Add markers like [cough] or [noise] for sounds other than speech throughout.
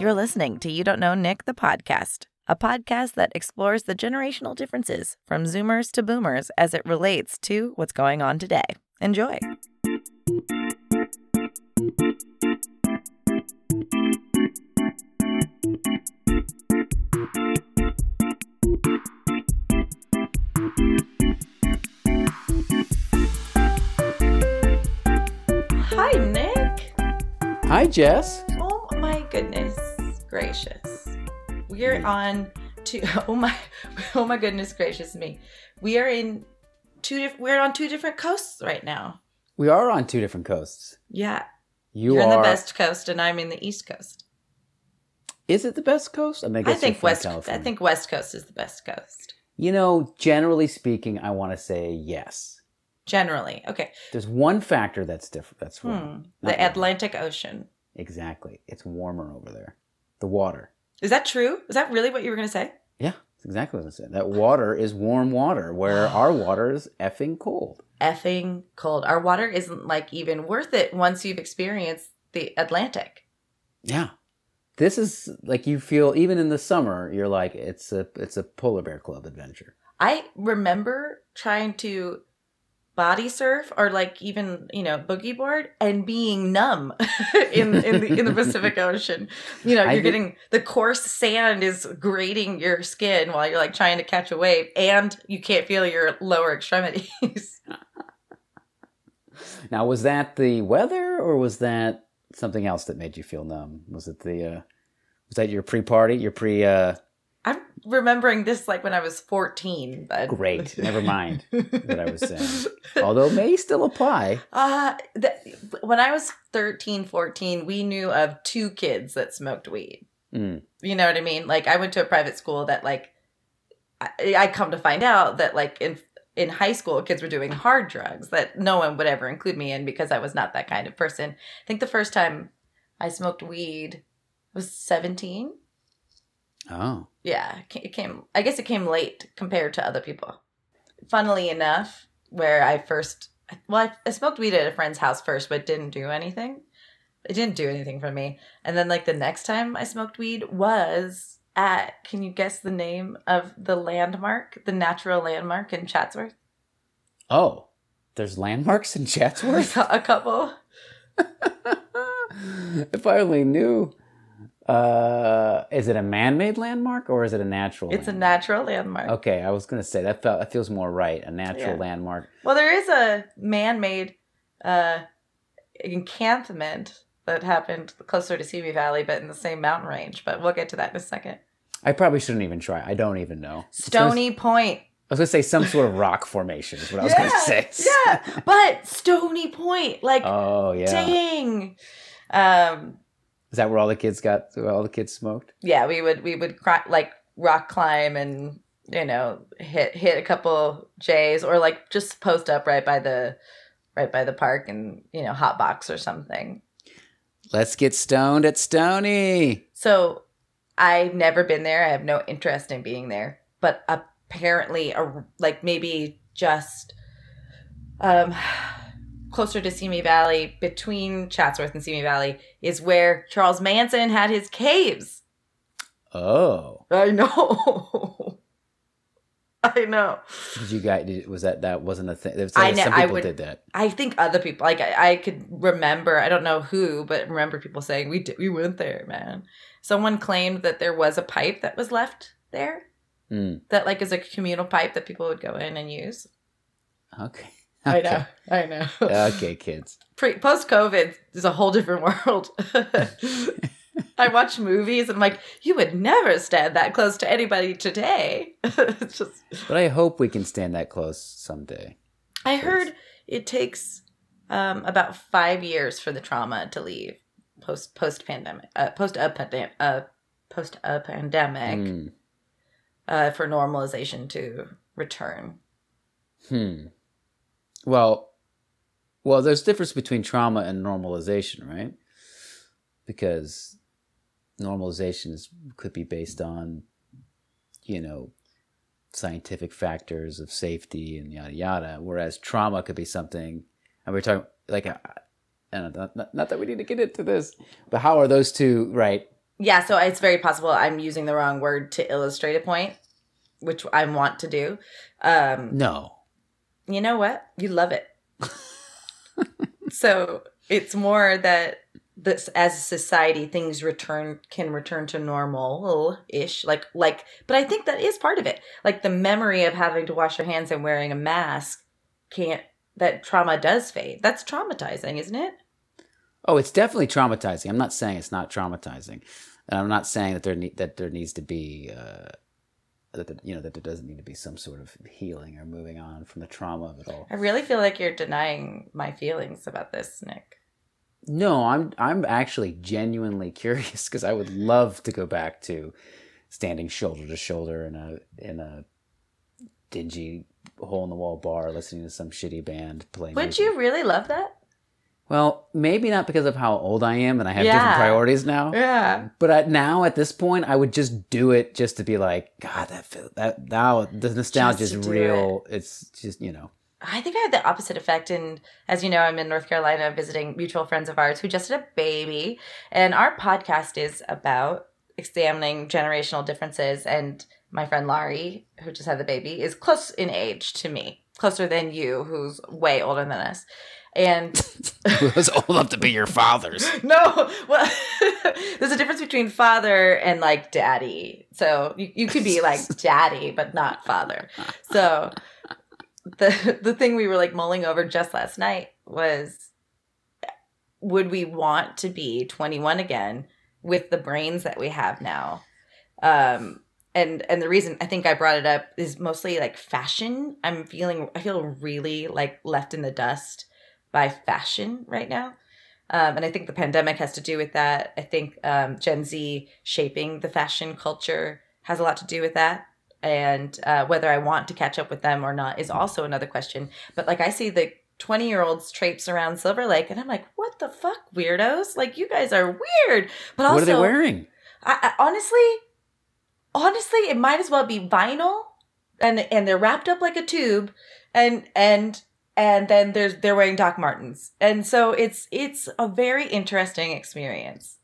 You're listening to You Don't Know Nick, the podcast, a podcast that explores the generational differences from Zoomers to Boomers as it relates to what's going on today. Enjoy. Hi, Nick. Hi, Jess. Gracious. We're on two [laughs] oh my oh my goodness gracious me. We are in two we're on two different coasts right now. We are on two different coasts. Yeah. You You're are in the West Coast and I'm in the East Coast. Is it the best coast? I mean, I, I think West California. I think West Coast is the best coast. You know, generally speaking, I want to say yes. Generally. Okay. There's one factor that's different. That's Hmm. The. Atlantic Ocean. Exactly. It's warmer over there. The water. Is that true? Is that really what you were going to say? Yeah, that's exactly what I said. That water is warm water, where [sighs] our water is effing cold. Effing cold. Our water isn't like even worth it once you've experienced the Atlantic. Yeah. This is like you feel even in the summer, you're like it's a it's a polar bear club adventure. I remember trying to body surf or like even you know boogie board and being numb [laughs] in in the in the Pacific [laughs] Ocean. You know, you're think- getting the coarse sand is grating your skin while you're like trying to catch a wave, and you can't feel your lower extremities. [laughs] Now, was that the weather, or was that something else that made you feel numb? Was it the uh, was that your pre-party, your pre? Uh, I'm remembering this like when I was 14. But Great. [laughs] Never mind what I was saying. although it may still apply. Uh, th- when I was 13, 14, we knew of two kids that smoked weed. Mm. You know what I mean? Like I went to a private school that like I, I come to find out that like in in high school kids were doing hard drugs that no one would ever include me in because I was not that kind of person. I think the first time I smoked weed was 17. Oh, Yeah, it came I guess it came late compared to other people. Funnily enough, where I first well, I, I smoked weed at a friend's house first, but didn't do anything. It didn't do anything for me. And then like the next time I smoked weed was at can you guess the name of the landmark, the natural landmark in Chatsworth? oh, there's landmarks in Chatsworth. [laughs] a couple. [laughs] if I only knew. Uh, is it a man-made landmark or is it a natural? It's a natural landmark. Okay, I was gonna say that felt that feels more right. A natural Yeah. landmark. Well, there is a man-made uh, encampment that happened closer to Simi Valley, but in the same mountain range. But we'll get to that in a second. I probably shouldn't even try. I don't even know. Stony Point. I was gonna say some sort of rock formation is what I was gonna say. yeah, but Stony Point, like, Oh yeah. dang. Um, Is that where all the kids got? Where all the kids smoked? yeah, we would we would cri- like rock climb and you know hit hit a couple J's or like just post up right by the right by the park and you know hot box or something. Let's get stoned at Stony. So I've never been there. I have no interest in being there. But apparently, a, like maybe just um, closer to Simi Valley, between Chatsworth and Simi Valley, is where Charles Manson had his caves. Oh, I know. [laughs] I know. did you guys? Did, was that that wasn't a thing? Was- I know- Some I people would- did that. I think other people, like I, I could remember, I don't know who, but remember people saying we did, we went there, man. Someone claimed that there was a pipe that was left there. Mm, that like is a communal pipe that people would go in and use. okay. I know, I know. Okay, kids. [laughs] Pre post COVID is a whole different world. [laughs] I watch movies and I'm like, you would never stand that close to anybody today. [laughs] it's just But I hope we can stand that close someday. I heard it takes um, about five years for the trauma to leave post post pandemic uh, post a pandemic uh, post a pandemic Mm, uh, for normalization to return. Hmm. Well, well, there's difference between trauma and normalization, right? Because normalization is, could be based on, you know, scientific factors of safety and yada yada, whereas trauma could be something. And we're talking like, don't not, not that we need to get into this, but how are those two right? Yeah, so it's very possible I'm using the wrong word to illustrate a point, which I want to do. Um, No. You know what? You love it. [laughs] so it's more that this as a society things return can return to normal ish like like but i think that is part of it like the memory of having to wash your hands and wearing a mask can't that trauma does fade that's traumatizing isn't it Oh, it's definitely traumatizing. I'm not saying it's not traumatizing, and I'm not saying that there ne- that there needs to be uh, that there, you know that there doesn't need to be some sort of healing or moving on from the trauma of it all. i really feel like you're denying my feelings about this nick No, I'm I'm actually genuinely [laughs] curious because I would love to go back to standing shoulder to shoulder in a in a dingy hole in the wall bar listening to some shitty band playing. would music. you really love that Well, maybe not because of how old I am and I have Yeah. different priorities now. yeah But at, now at this point, I would just do it just to be like, God, that feel, that now the nostalgia is Just to do real. It's just you know, I think I had the opposite effect. And as you know, I'm in North Carolina visiting mutual friends of ours who just had a baby. And our podcast is about examining generational differences. And my friend Laurie, who just had the baby, is close in age to me, closer than you, who's way older than us. And [laughs] was old enough to be your father's. [laughs] no, well, [laughs] there's a difference between father and like daddy. So you, you could be like daddy, but not father. So the the thing we were like mulling over just last night was would we want to be 21 again with the brains that we have now? Um and and the reason I think I brought it up is mostly like fashion. I'm feeling I feel really like left in the dust by fashion right now. Um, and I think the pandemic has to do with that. I think um, Gen Z shaping the fashion culture has a lot to do with that. And uh, whether I want to catch up with them or not is also another question. But like I see the 20 year olds traipse around Silver Lake, and I'm like, what the fuck, weirdos? Like, you guys are weird. But also, what are they wearing? I, I, honestly, honestly, it might as well be vinyl, and and they're wrapped up like a tube, and and and then there's they're wearing Doc Martens, and so it's it's a very interesting experience.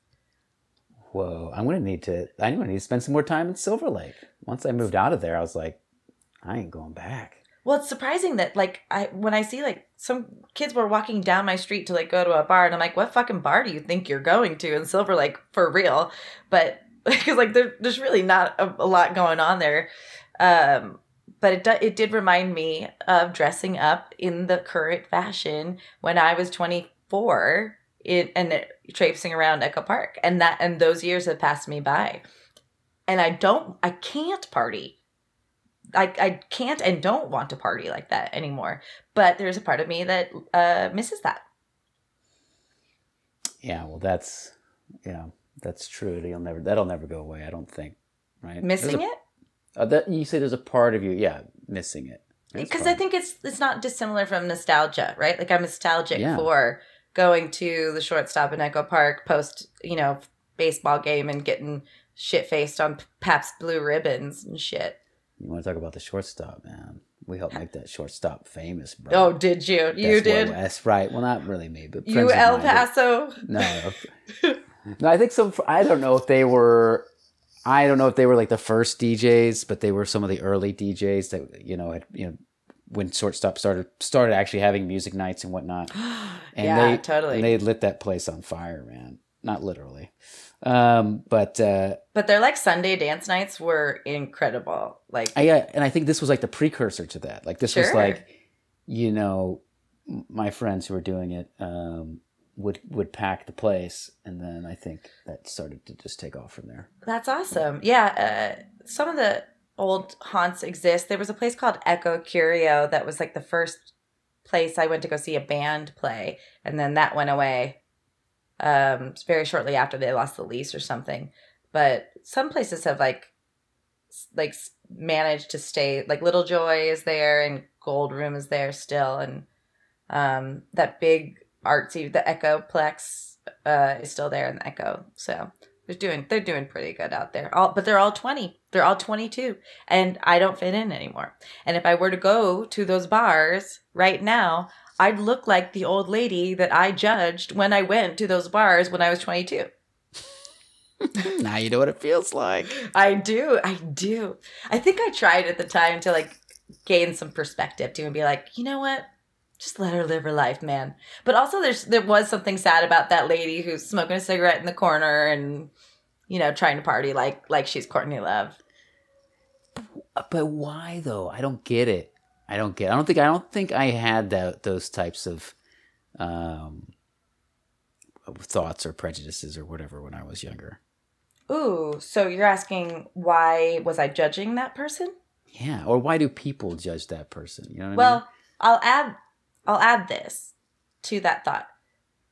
Whoa, I'm gonna need to. I'm gonna need to spend some more time in Silver Lake. Once I moved out of there, I was like, I ain't going back. Well, it's surprising that like I when I see like some kids were walking down my street to like go to a bar, and I'm like, what fucking bar do you think you're going to in Silver Lake for real? But [laughs] because like there, there's really not a, a lot going on there. Um, but it do, it did remind me of dressing up in the current fashion when I was 24 it, and it, traipsing around Echo Park, and that and those years have passed me by, and I don't, I can't party. I, I can't and don't want to party like that anymore. But there's a part of me that uh, misses that. Yeah, well, that's yeah, that's true. You'll never. That'll never go away. I don't think. Right? Missing There's it a, uh, that you say there's a part of you. Yeah, missing it. Because I think it's it's not dissimilar from nostalgia, right? Like I'm nostalgic Yeah. for going to the shortstop in Echo Park post, you know, baseball game and getting shit faced on Pabst Blue Ribbons and shit. you want to talk about the shortstop, man. We helped make that shortstop famous, bro. Oh, did you? You did. what- that's right. Well, not really me, but You El did. Paso. No, [laughs] no. I think some. I don't know if they were. I don't know if they were like the first DJs, but they were some of the early DJs that you know had you know when shortstop started started actually having music nights and whatnot. [gasps] And yeah, they, totally. And they lit that place on fire, man. Not literally, um, but uh, but their like Sunday dance nights were incredible. Like I, yeah, and I think this was like the precursor to that. Like this was like, you know, my friends who were doing it um, would would pack the place, and then I think that started to just take off from there. That's awesome. Yeah, uh, some of the old haunts exist. There was a place called Echo Curio that was like the first place I went to go see a band play, and then that went away um, very shortly after they lost the lease or something. But some places have like like managed to stay. Like Little Joy is there, and Gold Room is there still, and um, that big artsy the Echoplex uh, is still there in the Echo. So they're doing they're doing pretty good out there. All but they're all 20. They're all 22 and I don't fit in anymore. And if I were to go to those bars right now, I'd look like the old lady that I judged when I went to those bars when I was 22. [laughs] now you know what it feels like. I do. I do. I think I tried at the time to like gain some perspective too and be like, you know what? Just let her live her life, man. But also there's there was something sad about that lady who's smoking a cigarette in the corner and you know, trying to party like like she's Courtney Love. But why though? I don't get it. I don't get. I don't think. I don't think I had that those types of um, thoughts or prejudices or whatever when I was younger. Ooh, so you're asking why was I judging that person? Yeah, or why do people judge that person? You know what well, I mean? I'll add I'll add this to that thought.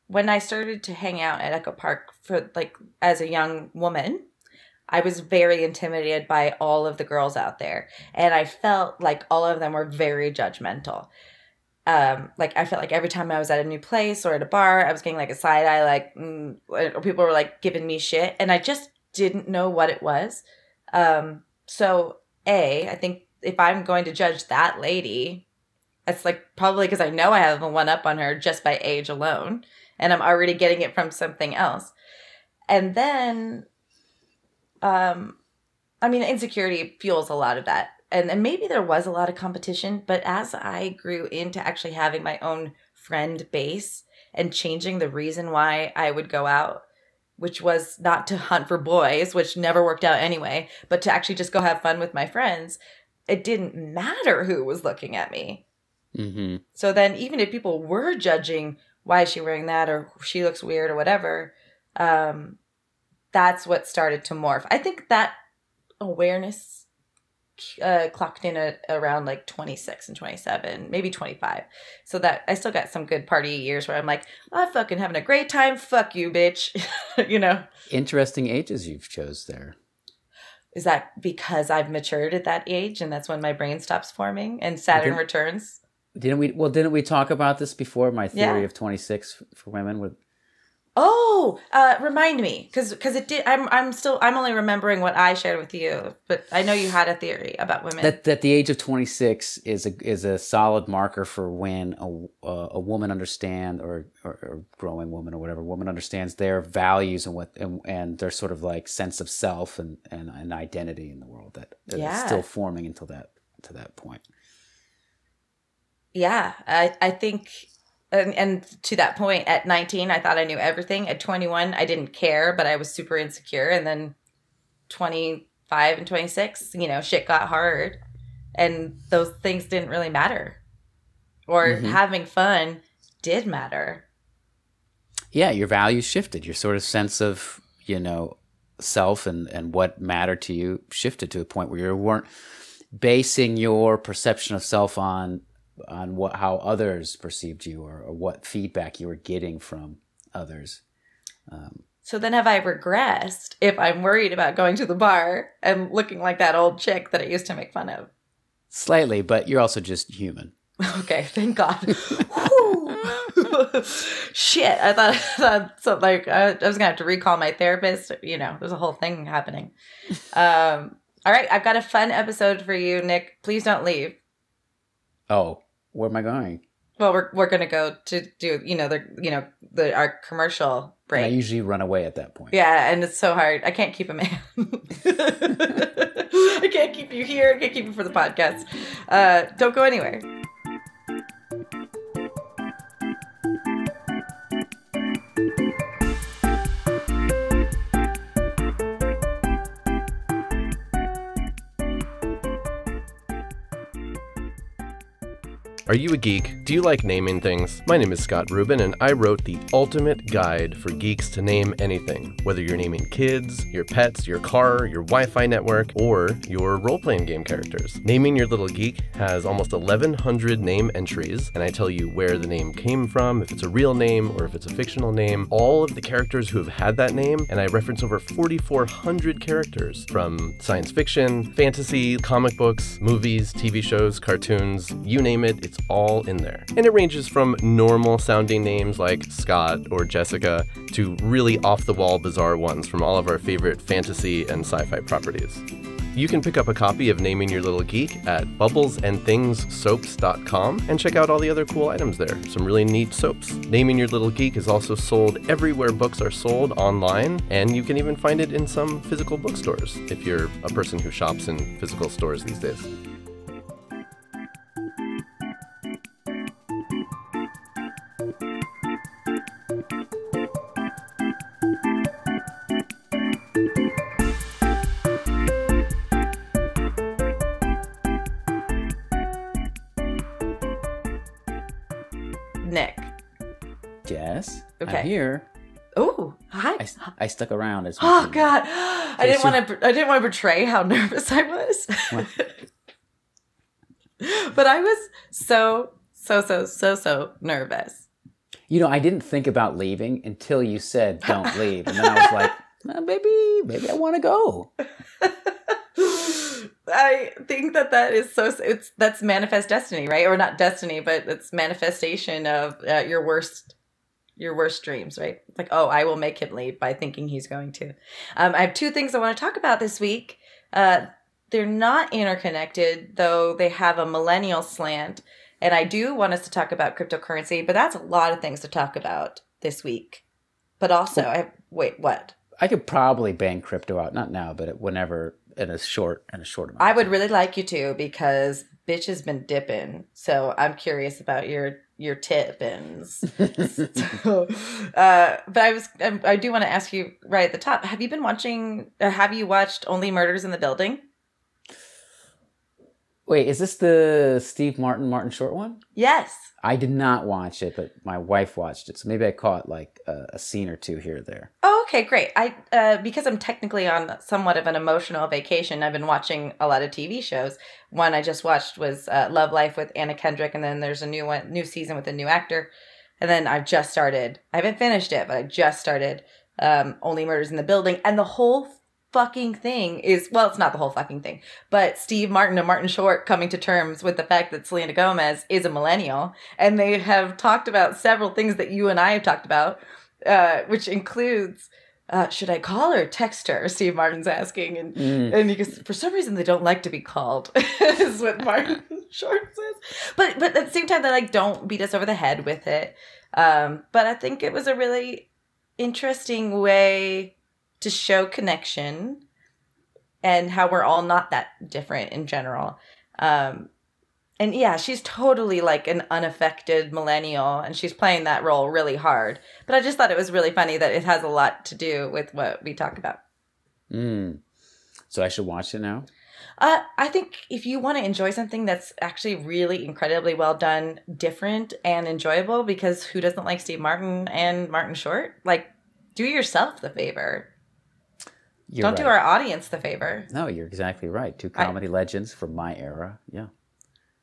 When I started to hang out at Echo Park for like as a young woman, I was very intimidated by all of the girls out there, and I felt like all of them were very judgmental. Um, like I felt like every time I was at a new place or at a bar, I was getting like a side eye, like mm, or people were like giving me shit, and I just didn't know what it was. Um, so a, I think if I'm going to judge that lady, it's like probably because I know I have a one up on her just by age alone, and I'm already getting it from something else. And then um i mean insecurity fuels a lot of that and, and maybe there was a lot of competition but as i grew into actually having my own friend base and changing the reason why i would go out which was not to hunt for boys which never worked out anyway but to actually just go have fun with my friends it didn't matter who was looking at me mm-hmm. so then even if people were judging why is she wearing that or she looks weird or whatever um that's what started to morph. I think that awareness uh, clocked in at around like 26 and 27, maybe 25. So that I still got some good party years where I'm like, I'm fucking having a great time. Fuck you, bitch. [laughs] you know? Interesting ages you've chose there. Is that because I've matured at that age and that's when my brain stops forming and Saturn returns? Didn't we? Well, didn't we talk about this before? My theory yeah. of 26 for women with Oh, uh, remind me, because because it did. I'm I'm still I'm only remembering what I shared with you, but I know you had a theory about women. That that the age of 26 is a is a solid marker for when a uh, a woman understand or, or, or growing woman or whatever woman understands their values and what and, and their sort of like sense of self and and, and identity in the world that, that yeah. is still forming until that to that point. Yeah, I I think and, and to that point at 19 i thought i knew everything. At 21 i didn't care but i was super insecure. And then 25 and 26 you know shit got hard. And those things didn't really matter. Or mm-hmm. having fun did matter. Yeah your values shifted. Your sort of sense of you know self and and what mattered to you shifted to a point where you weren't basing your perception of self on on what how others perceived you or, or what feedback you were getting from others. Um, so then, have I regressed if I'm worried about going to the bar and looking like that old chick that I used to make fun of? Slightly, but you're also just human. [laughs] Okay, thank God. [laughs] Shit, I thought, [laughs] I thought so, like I, I was gonna have to recall my therapist. You know, there's a whole thing happening. Um, all right, I've got a fun episode for you, Nick. Please don't leave. Oh, where am I going? Well, we're we're gonna go to do you know the you know the our commercial break. And I usually run away at that point. Yeah, and it's so hard. I can't keep a man. [laughs] I can't keep you here. I can't keep you for the podcast. Uh, don't go anywhere. Are you a geek? Do you like naming things? My name is Scott Rubin, and I wrote the ultimate guide for geeks to name anything. Whether you're naming kids, your pets, your car, your Wi Fi network, or your role playing game characters. Naming Your Little Geek has almost 1,100 name entries, and I tell you where the name came from, if it's a real name or if it's a fictional name, all of the characters who have had that name, and I reference over 4,400 characters from science fiction, fantasy, comic books, movies, TV shows, cartoons, you name it, it's all in there. And it ranges from normal sounding names like Scott or Jessica to really off the wall bizarre ones from all of our favorite fantasy and sci fi properties. You can pick up a copy of Naming Your Little Geek at bubblesandthingssoaps.com and check out all the other cool items there. Some really neat soaps. Naming Your Little Geek is also sold everywhere books are sold online, and you can even find it in some physical bookstores if you're a person who shops in physical stores these days. Here. Oh, hi. I, I stuck around as Oh God, I didn't want to. I didn't want to betray how nervous I was. [laughs] But I was so so so so so nervous. You know, I didn't think about leaving until you said don't [laughs] leave, and then I was like, "Uh, maybe, maybe I want to go. [laughs] I think that that is so. It's that's manifest destiny, right? Or not destiny, but it's manifestation of uh, your worst, your worst dreams, right? Like, oh, I will make him leave by thinking he's going to. Um, I have two things I want to talk about this week. Uh, they're not interconnected, though they have a millennial slant. And I do want us to talk about cryptocurrency, but that's a lot of things to talk about this week. But also, I wait, what? I could probably bang crypto out, not now, but whenever in a short in a short amount. I would really like you to because bitch has been dipping. So I'm curious about your your tippins. [laughs] so, uh, but I was um, I do want to ask you right at the top. Have you been watching? Have you watched Only Murders in the Building? Wait, is this the Steve Martin Martin Short one? Yes. I did not watch it, but my wife watched it, so maybe I caught like a, a scene or two here or there. Oh, okay, great. I uh, because I'm technically on somewhat of an emotional vacation. I've been watching a lot of TV shows. One I just watched was uh, Love Life with Anna Kendrick, and then there's a new one, new season with a new actor. And then I've just started. I haven't finished it, but I just started um, Only Murders in the Building, and the whole fucking thing is well, it's not the whole fucking thing, but Steve Martin and Martin Short coming to terms with the fact that Selena Gomez is a millennial, and they have talked about several things that you and I have talked about, uh, which includes. Uh, should I call or text her? [laughs] Steve Martin's asking, and Mm. and he goes, for some reason they don't like to be called, [laughs] is what Martin [laughs] Short says. But but at the same time, they like don't beat us over the head with it. Um, but I think it was a really interesting way to show connection and how we're all not that different in general. Um, and yeah, she's totally like an unaffected millennial, and she's playing that role really hard. But I just thought it was really funny that it has a lot to do with what we talk about. Mm. So I should watch it now. Uh, I think if you want to enjoy something that's actually really incredibly well done, different and enjoyable, because who doesn't like Steve Martin and Martin Short? Like, do yourself the favor. You're Don't do our audience the favor. No, you're exactly right. Two I- comedy legends from my era. Yeah.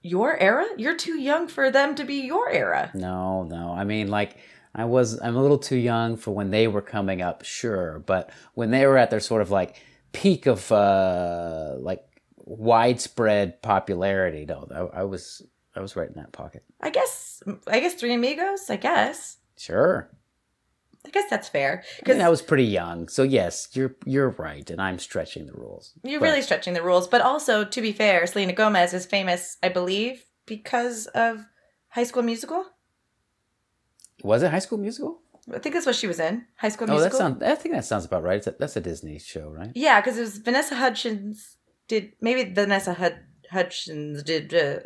Your era? You're too young for them to be your era. No, no. I mean, like, I was, I'm a little too young for when they were coming up, sure. But when they were at their sort of like peak of uh like widespread popularity, no, I, I was, I was right in that pocket. I guess. I guess Three Amigos. I guess. Sure. I guess that's fair because I was pretty young, so yes, you're you're right, and I'm stretching the rules. you're But- really stretching the rules. But also, to be fair, Selena Gomez is famous, I believe, because of High School Musical. Was it High School Musical? I think that's what she was in. High School Oh, that sounds. I think that sounds about right. It's a, that's a Disney show, right? Yeah, because it was Vanessa Hudgens did maybe Vanessa Hud- Hudgens did. Uh,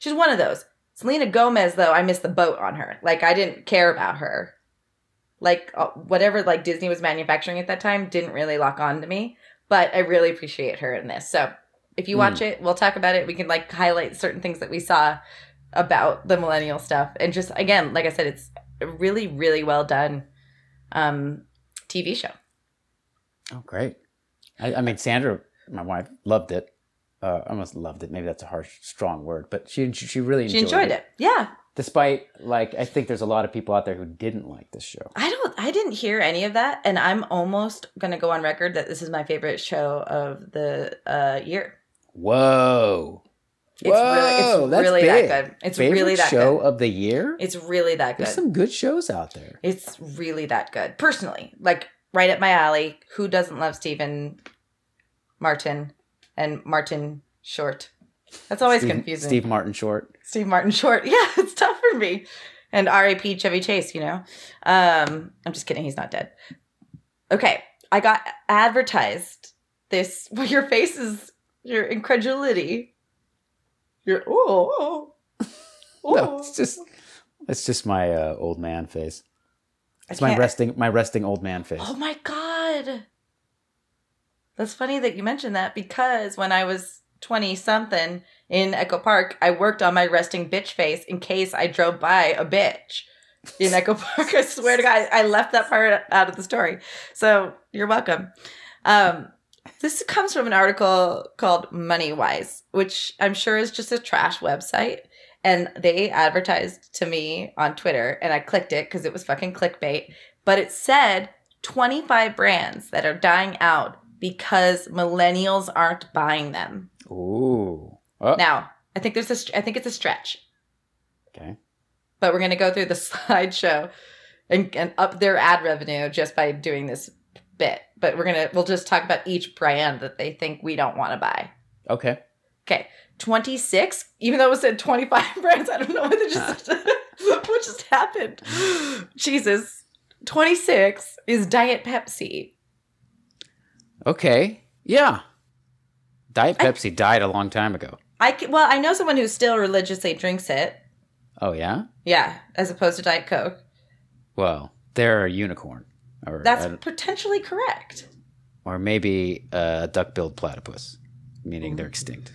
she's one of those. Selena Gomez though, I missed the boat on her. Like I didn't care about her. Like uh, whatever like Disney was manufacturing at that time didn't really lock on to me. But I really appreciate her in this. So if you watch it, we'll talk about it. We can like highlight certain things that we saw about the millennial stuff, and just again, like I said, it's a really really well done um, TV show. Oh, great. I, I mean, Sandra, my wife, loved it. Uh, almost loved it. Maybe that's a harsh, strong word, but she she really She enjoyed, enjoyed it. Yeah. Despite like, I think there's a lot of people out there who didn't like this show. I don't I didn't hear any of that and I'm almost going to go on record that this is my favorite show of the uh year. Whoa. It's really it's Whoa, that's really big. that good. It's Favorite really that show good. of the year. It's really that good. There's some good shows out there. It's really that good. Personally, like right up my alley. Who doesn't love Stephen Martin and Martin Short. That's always Steve, confusing. Steve Martin Short. Steve Martin Short. [laughs] Yeah, for me. And R.A.P. Chevy Chase, you know? Um, I'm just kidding. He's not dead. Okay. I got advertised this. [laughs] Well, your face is your incredulity. Your, oh, oh, [laughs] No, it's just it's just my uh, old man face. It's my resting my resting old man face. Oh my God. That's funny that you mentioned that because when I was 20 something in Echo Park, I worked on my resting bitch face in case I drove by a bitch in Echo Park. [laughs] I swear to God, I left that part out of the story. So you're welcome. Um, this comes from an article called Money Wise, which I'm sure is just a trash website. And they advertised to me on Twitter, and I clicked it because it was fucking clickbait. But it said 25 brands that are dying out because millennials aren't buying them. Ooh. Oh, Now, I think there's a, I think it's a stretch, okay. but we're gonna go through the [laughs] slideshow and, and up their ad revenue just by doing this bit. But we're gonna, we'll just talk about each brand that they think we don't want to buy. Okay. Okay, 26. Even though it said 25 [laughs] brands, I don't know what just [laughs] what just happened. [gasps] Jesus, 26 is Diet Pepsi. Okay. Yeah. Diet I- Pepsi died a long time ago. I ca- well, I know someone who still religiously drinks it. Oh yeah. Yeah, as opposed to Diet Coke. Well, they're a unicorn, or That's uh, potentially correct. or maybe a duck-billed platypus, meaning they're extinct.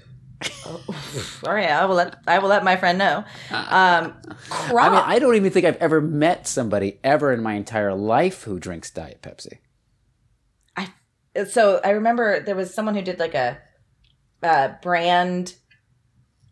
Oh, [laughs] all right, I will let I will let my friend know. [laughs] Um, Croc. I mean, I don't even think I've ever met somebody ever in my entire life who drinks Diet Pepsi. I so I remember there was someone who did like a, uh brand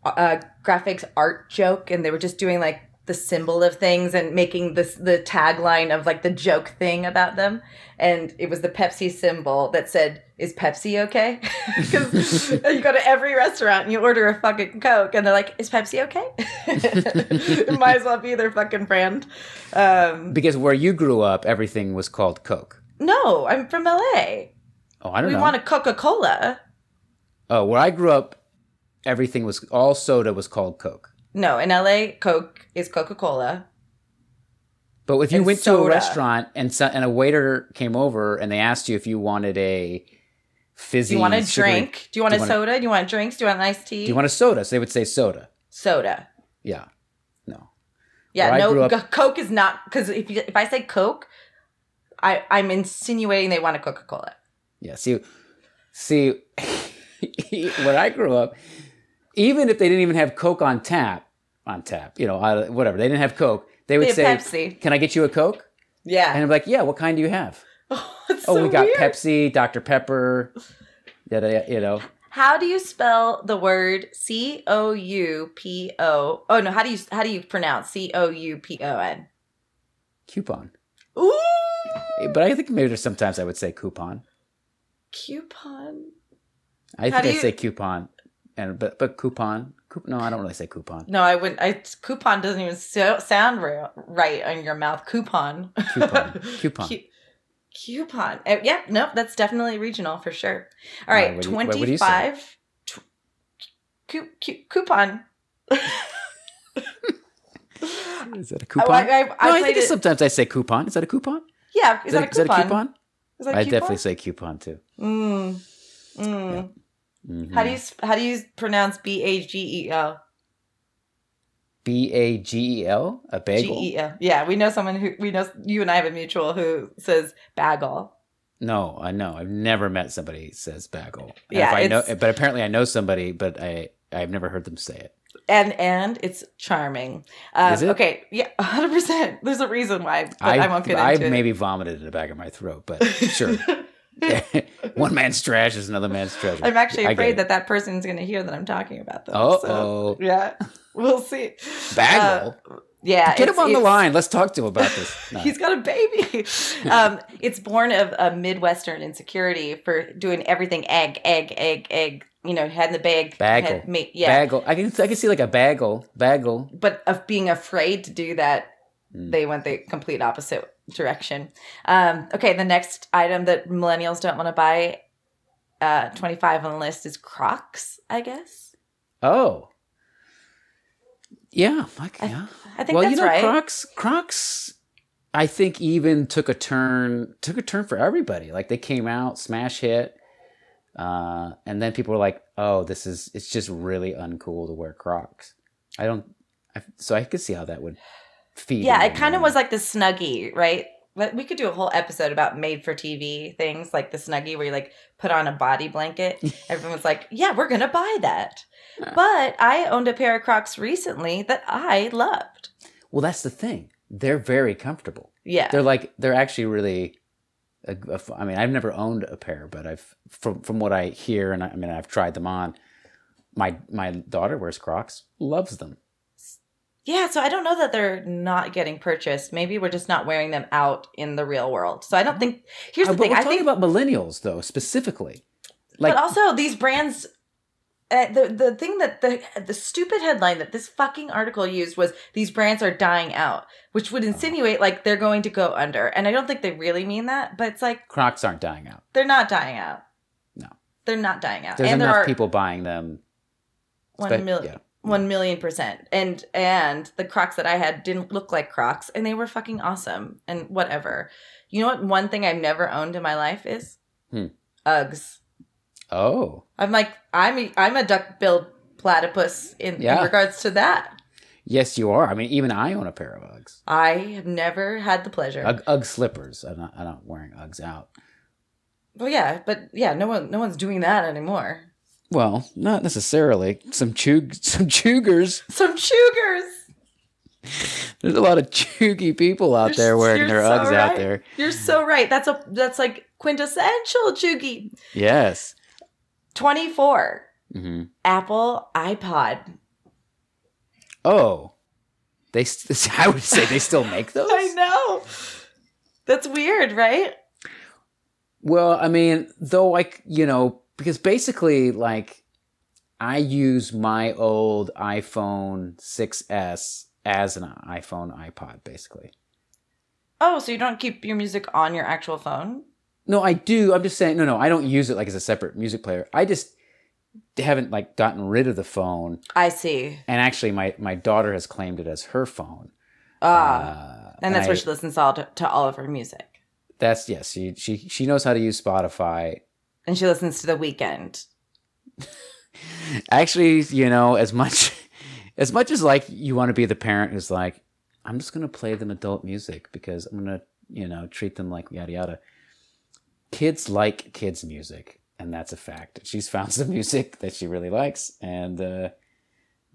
uh, graphics art joke, and they were just doing like the symbol of things and making this the tagline of like the joke thing about them, and it was the Pepsi symbol that said, "Is Pepsi okay?" [laughs] Because you go to every restaurant and you order a fucking Coke, and they're like, "Is Pepsi okay?" it [laughs] might as well be their fucking brand. Um, Because where you grew up, everything was called Coke. no, I'm from LA. Oh, I don't know. We want a Coca Cola. oh, where I grew up, everything was all soda was called Coke. No, in LA, Coke is Coca Cola. But if you went to a restaurant and so, and a waiter came over and they asked you if you wanted a fizzy, Do you want a sugary- drink? Do you want do a you want a- soda? Do you want drinks? Do you want an iced tea? Do you want a soda? So they would say soda. soda? Yeah. No. Yeah, Where no, up- Coke is not because if you, if I say Coke, I I'm insinuating they want a Coca Cola. Yeah. See, see, [laughs] when I grew up, even if they didn't even have Coke on tap, on tap, you know, whatever, they didn't have Coke, they would They say, Pepsi. "Can I get you a Coke?" Yeah. And I'm like, "Yeah. What kind do you have?" [laughs] oh, oh, so we got weird. Pepsi, Dr Pepper. Yeah, you know, How do you spell the word C O U P O? Oh no, how do you how do you pronounce C O U P O N? coupon. Ooh, But I think maybe there's sometimes I would say coupon. coupon. I How think I you- say coupon, and but but coupon. Coup- no, I don't really say coupon. No, I wouldn't. I coupon doesn't even so, sound real, right on your mouth. Coupon. Coupon. Coupon. [laughs] Cu- coupon. Uh, yeah, nope, that's definitely regional for sure. All right, what do you- what- what do you say? twenty-five. Tw- cu- cu- coupon. [laughs] Is that a [laughs] coupon? I, I, I no, I think it. sometimes I say coupon. Is that a coupon? yeah, is, that, a is that coupon? a coupon? Is that a I coupon? definitely say coupon too. Mm. Mm. Mhm. How do you how do you pronounce B A G E L? B A G E L? A bagel? G E L. Yeah, we know someone who we know. You and I have a mutual who says bagel. No, I know. I've never met somebody who says bagel. And Yeah, I know, but apparently I know somebody, but I I've never heard them say it. and and it's charming. Um, Is it? Okay, yeah, [laughs] hundred percent. There's a reason why, but I, I, won't get it. I've into maybe vomited in the back of my throat, but [laughs] sure. [laughs] One man's trash is another man's treasure. I'm actually I afraid that that person's going to hear that I'm talking about them. Uh so, oh, yeah, we'll see. bagel. Uh, yeah, Get him on the line. Let's talk to him about this. [laughs] No. He's got a baby. [laughs] um, it's born of a Midwestern insecurity for doing everything egg, egg, egg, egg. You know, had in the bag. Bagel. had yeah. Bagel. I can I can see like a bagel. Bagel. but of being afraid to do that, Mm. they went the complete opposite direction. Um, okay, the next item that millennials don't want to buy uh, 25 on the list is Crocs, I guess. Oh. Yeah, like, I- yeah. I think well, that's you know, right. Crocs, Crocs, I think even took a turn, took a turn for everybody. Like they came out, smash hit, uh, and then people were like, "Oh, this is it's just really uncool to wear Crocs." I don't, I, so I could see how that would feed. yeah, it kind of was like the Snuggie, right? But we could do a whole episode about made for TV things like the Snuggie where you like put on a body blanket. [laughs] Everyone was like, yeah, we're going to buy that. But I owned a pair of Crocs recently that I loved. Well, that's the thing. They're very comfortable. Yeah. They're like they're actually really. a- a f- I mean, I've never owned a pair, but I've from from what I hear, and I, I mean, I've tried them on. My my daughter wears Crocs, loves them. Yeah, so I don't know that they're not getting purchased. Maybe we're just not wearing them out in the real world. So I don't think. Here's Uh, the but thing. we're I talking think, about millennials, though, specifically. Like, but also these brands. Uh, the the thing that the the stupid headline that this fucking article used was these brands are dying out, which would insinuate like they're going to go under, and I don't think they really mean that. But it's like Crocs aren't dying out. they're not dying out. No. they're not dying out, There's and there enough are people buying them. one million. yeah. One million percent. And and the Crocs that I had didn't look like Crocs and they were fucking awesome and whatever. You know what one thing I've never owned in my life is? Hmm. Uggs. Oh, I'm like I'm a, I'm a duck billed platypus in, in regards to that. yes, you are. I mean, even I own a pair of Uggs. I have never had the pleasure. Ugg, Ugg slippers. I'm not, I'm not wearing Uggs out. well yeah, but yeah, no one no one's doing that anymore. Well, not necessarily. Some chug, [laughs] some chugers. Some sugars. There's a lot of chuggy people out You're there wearing their so Uggs out there. You're so right. That's a that's like quintessential chuggy. Yes. 24. hmm Apple iPod. Oh, they. [laughs] I would say they still make [laughs] those. I know. That's weird, right? Well, I mean, though, like you know, because basically, like, I use my old iPhone 6s as an iPhone iPod, basically. Oh, so you don't keep your music on your actual phone? No, I do. I'm just saying. No, no, I don't use it like as a separate music player. I just haven't like gotten rid of the phone. I see. And actually, my my daughter has claimed it as her phone. Ah, Uh, and that's I- where she listens to all, to all of her music. That's yes. She she she knows how to use Spotify. And she listens to The Weeknd. Actually, you know, as much [laughs] as much as like you want to be the parent who's like, I'm just gonna play them adult music because I'm gonna, you know, treat them like yada yada. Kids like kids music, and that's a fact. She's found some music [laughs] that she really likes, and uh,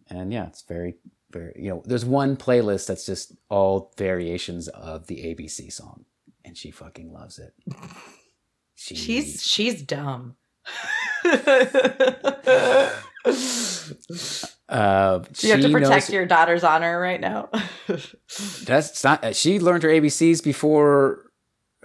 and yeah, it's very very you know. There's one playlist that's just all variations of the ABC song, and she fucking loves it. [laughs] She, She's she's dumb. [laughs] uh, you have to protect knows- your daughter's honor right now. [laughs] That's not. uh, She learned her ABCs before.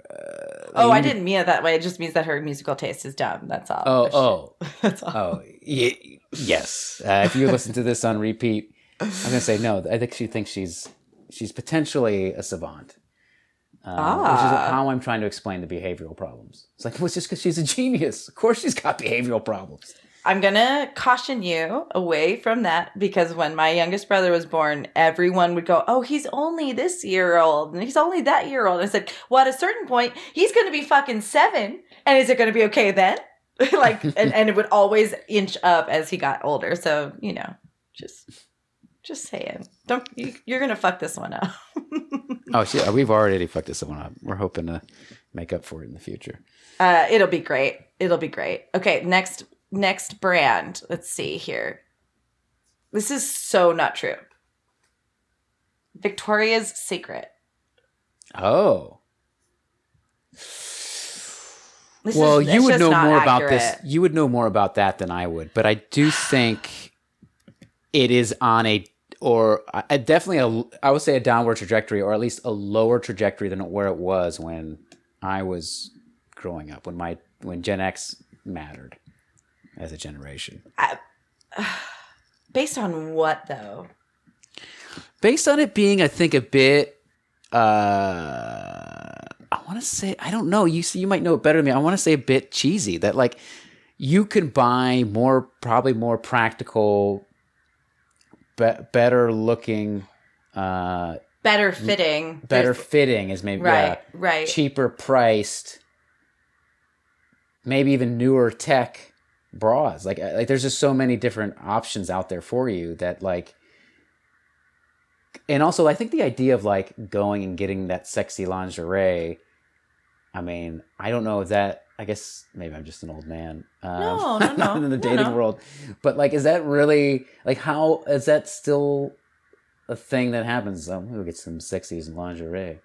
Uh, oh, I didn't mean it that way. It just means that her musical taste is dumb. That's all. Oh, [laughs] oh, That's all. oh. Y- yes. Uh, if you listen to this on repeat, I'm gonna say no. I think she thinks she's she's potentially a savant. Um, Which is Ah. how I'm trying to explain the behavioral problems. It's like, well, it's just because she's a genius. Of course, she's got behavioral problems. I'm gonna caution you away from that because when my youngest brother was born, everyone would go, "Oh, he's only this year old, and he's only that year old." And I said, "Well, at a certain point, he's gonna be fucking seven, and is it gonna be okay then?" [laughs] like, and, and it would always inch up as he got older. So you know, just just saying, don't you, you're gonna fuck this one up. [laughs] Oh, we've already fucked this one up. We're hoping to make up for it in the future. Uh, it'll be great. It'll be great. Okay, next next brand. Let's see here. This is so not true. Victoria's Secret. Oh. This well, is, you would know more about this. You would know more about that than I would, but I do [sighs] think it is on a or a, definitely a I would say a downward trajectory, or at least a lower trajectory than where it was when I was growing up, when my when Gen X mattered as a generation. [sighs] Based on what though? Based on it being, I think, a bit. Uh, I want to say I don't know. You see, you might know it better than me. I want to say a bit cheesy. That like you can buy more, probably more practical, be- better looking, uh, Better fitting. better There's- fitting is maybe Right, yeah, right. cheaper priced, maybe even newer tech bras. Like like there's just so many different options out there for you that like and also I think the idea of like going and getting that sexy lingerie I mean, I don't know if that I guess maybe I'm just an old man. Um, No, [laughs] no, no, in the no, dating no. world. But like is that really like how is that still a thing that happens? Um, we'll get some sexies and lingerie.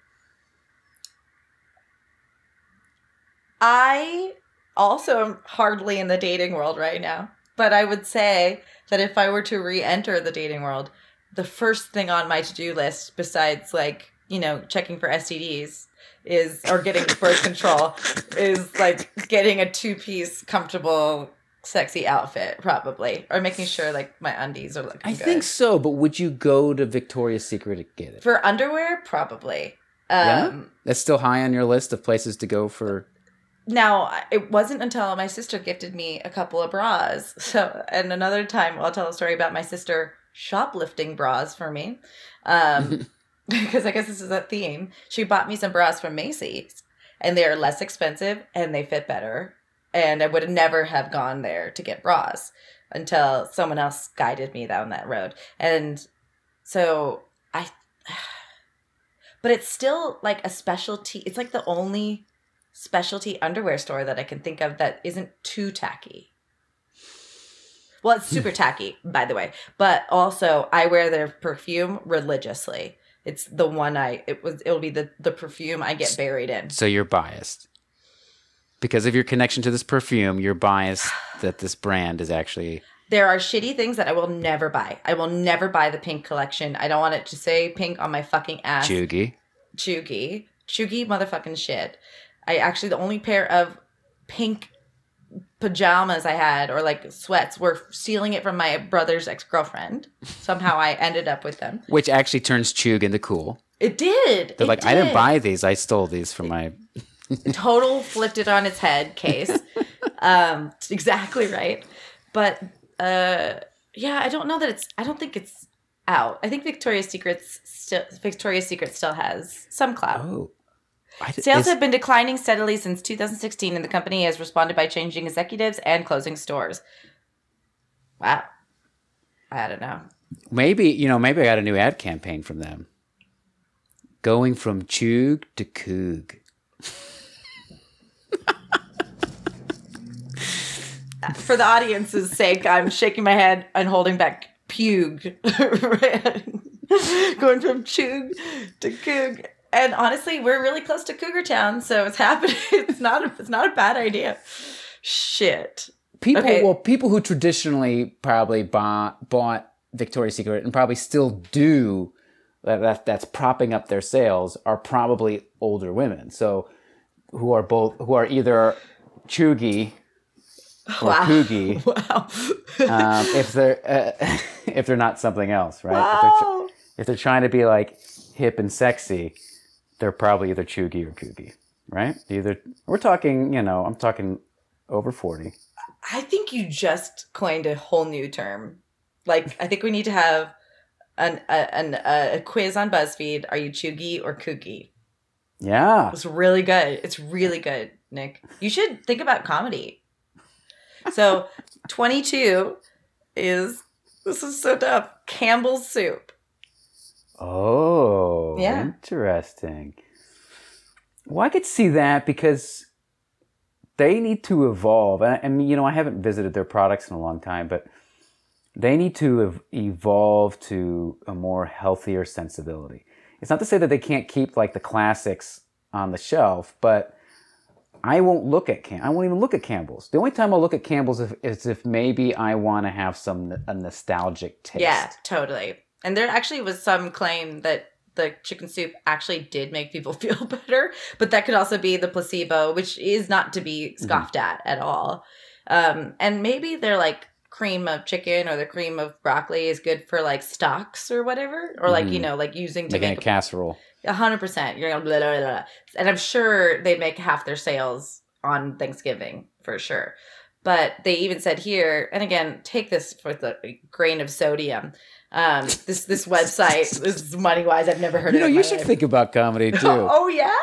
I also am hardly in the dating world right now, but I would say that if I were to re-enter the dating world, the first thing on my to-do list, besides like you know checking for STDs, is or getting birth control, is like getting a two-piece comfortable, sexy outfit, probably, or making sure like my undies are looking. I good. think so, but would you go to Victoria's Secret to get it? for underwear, probably. Yeah? Um, That's still high on your list of places to go for. now it wasn't until my sister gifted me a couple of bras [laughs] so and another time i'll tell a story about my sister shoplifting bras for me um [laughs] [laughs] because i guess this is a theme she bought me some bras from macy's and they are less expensive and they fit better and i would never have gone there to get bras until someone else guided me down that road and so i [sighs] but it's still like a specialty it's like the only specialty underwear store that I can think of that isn't too tacky. Well, it's super [laughs] tacky, by the way, but also I wear their perfume religiously. It's the one I it was it'll be the the perfume I get buried in. So you're biased. Because of your connection to this perfume, you're biased [sighs] that this brand is actually. There are shitty things that I will never buy. I will never buy the pink collection. I don't want it to say pink on my fucking ass. Chugi. Chugi. Chugi motherfucking shit. I actually the only pair of pink pajamas I had or like sweats were stealing it from my brother's ex-girlfriend. Somehow I ended up with them. Which actually turns Chug into cool. It did. They're It like, I didn't buy these. I stole these from my. [laughs] total flipped it on its head case. [laughs] um exactly right. But uh yeah, I don't know that it's I don't think it's out. I think Victoria's Secret's still Victoria's Secret still has some clout. Oh. Sales have been declining steadily since 2016, and the company has responded by changing executives and closing stores. Wow. I don't know. Maybe, you know, maybe I got a new ad campaign from them. Going from Chug to Coog. [laughs] For the audience's sake, I'm shaking my head and holding back pug. [laughs] Going from chug to coog. And honestly, we're really close to Cougar Town, so it's happening. [laughs] It's not a, it's not a bad idea. Shit. People, Okay. well, people who traditionally probably bought, bought Victoria's Secret and probably still do, that, that that's propping up their sales are probably older women. So, who are both, who are either Chugi or Wow. Coogie, [laughs] Wow. um, if they're uh, [laughs] if they're not something else, right? If they're, tr- wow. if they're trying to be like hip and sexy, they're probably either Chugi or Coogie, right? Either we're talking, you know, I'm talking over forty. I think you just coined a whole new term. Like, I think we need to have an a, an, a quiz on BuzzFeed. Are you chuggy or kooky? Yeah, It's really good. It's really good, Nick. You should think about comedy. So, 22 is this is so dumb. Campbell's soup. Oh, Yeah. interesting. Well, I could see that because they need to evolve. And, I mean, you know, I haven't visited their products in a long time, but they need to ev- evolve to a more healthier sensibility. It's not to say that they can't keep like the classics on the shelf, but I won't look at Cam. I won't even look at Campbell's. The only time I'll look at Campbell's if, is if maybe I want to have some a nostalgic taste. Yeah, totally. And there actually was some claim that the chicken soup actually did make people [laughs] feel better, but that could also be the placebo, which is not to be scoffed at at all. Um, and maybe they're like cream of chicken or the cream of broccoli is good for like stocks or whatever, or like you Mhm. know like using to making a casserole. a hundred percent. You're gonna blah, blah, blah, blah. and I'm sure they make half their sales on Thanksgiving for sure. But they even said here, and again, take this with a grain of sodium. Um, this this website, this is money wise, I've never heard You of know, it. you should life. think about comedy [laughs] too. Oh yeah.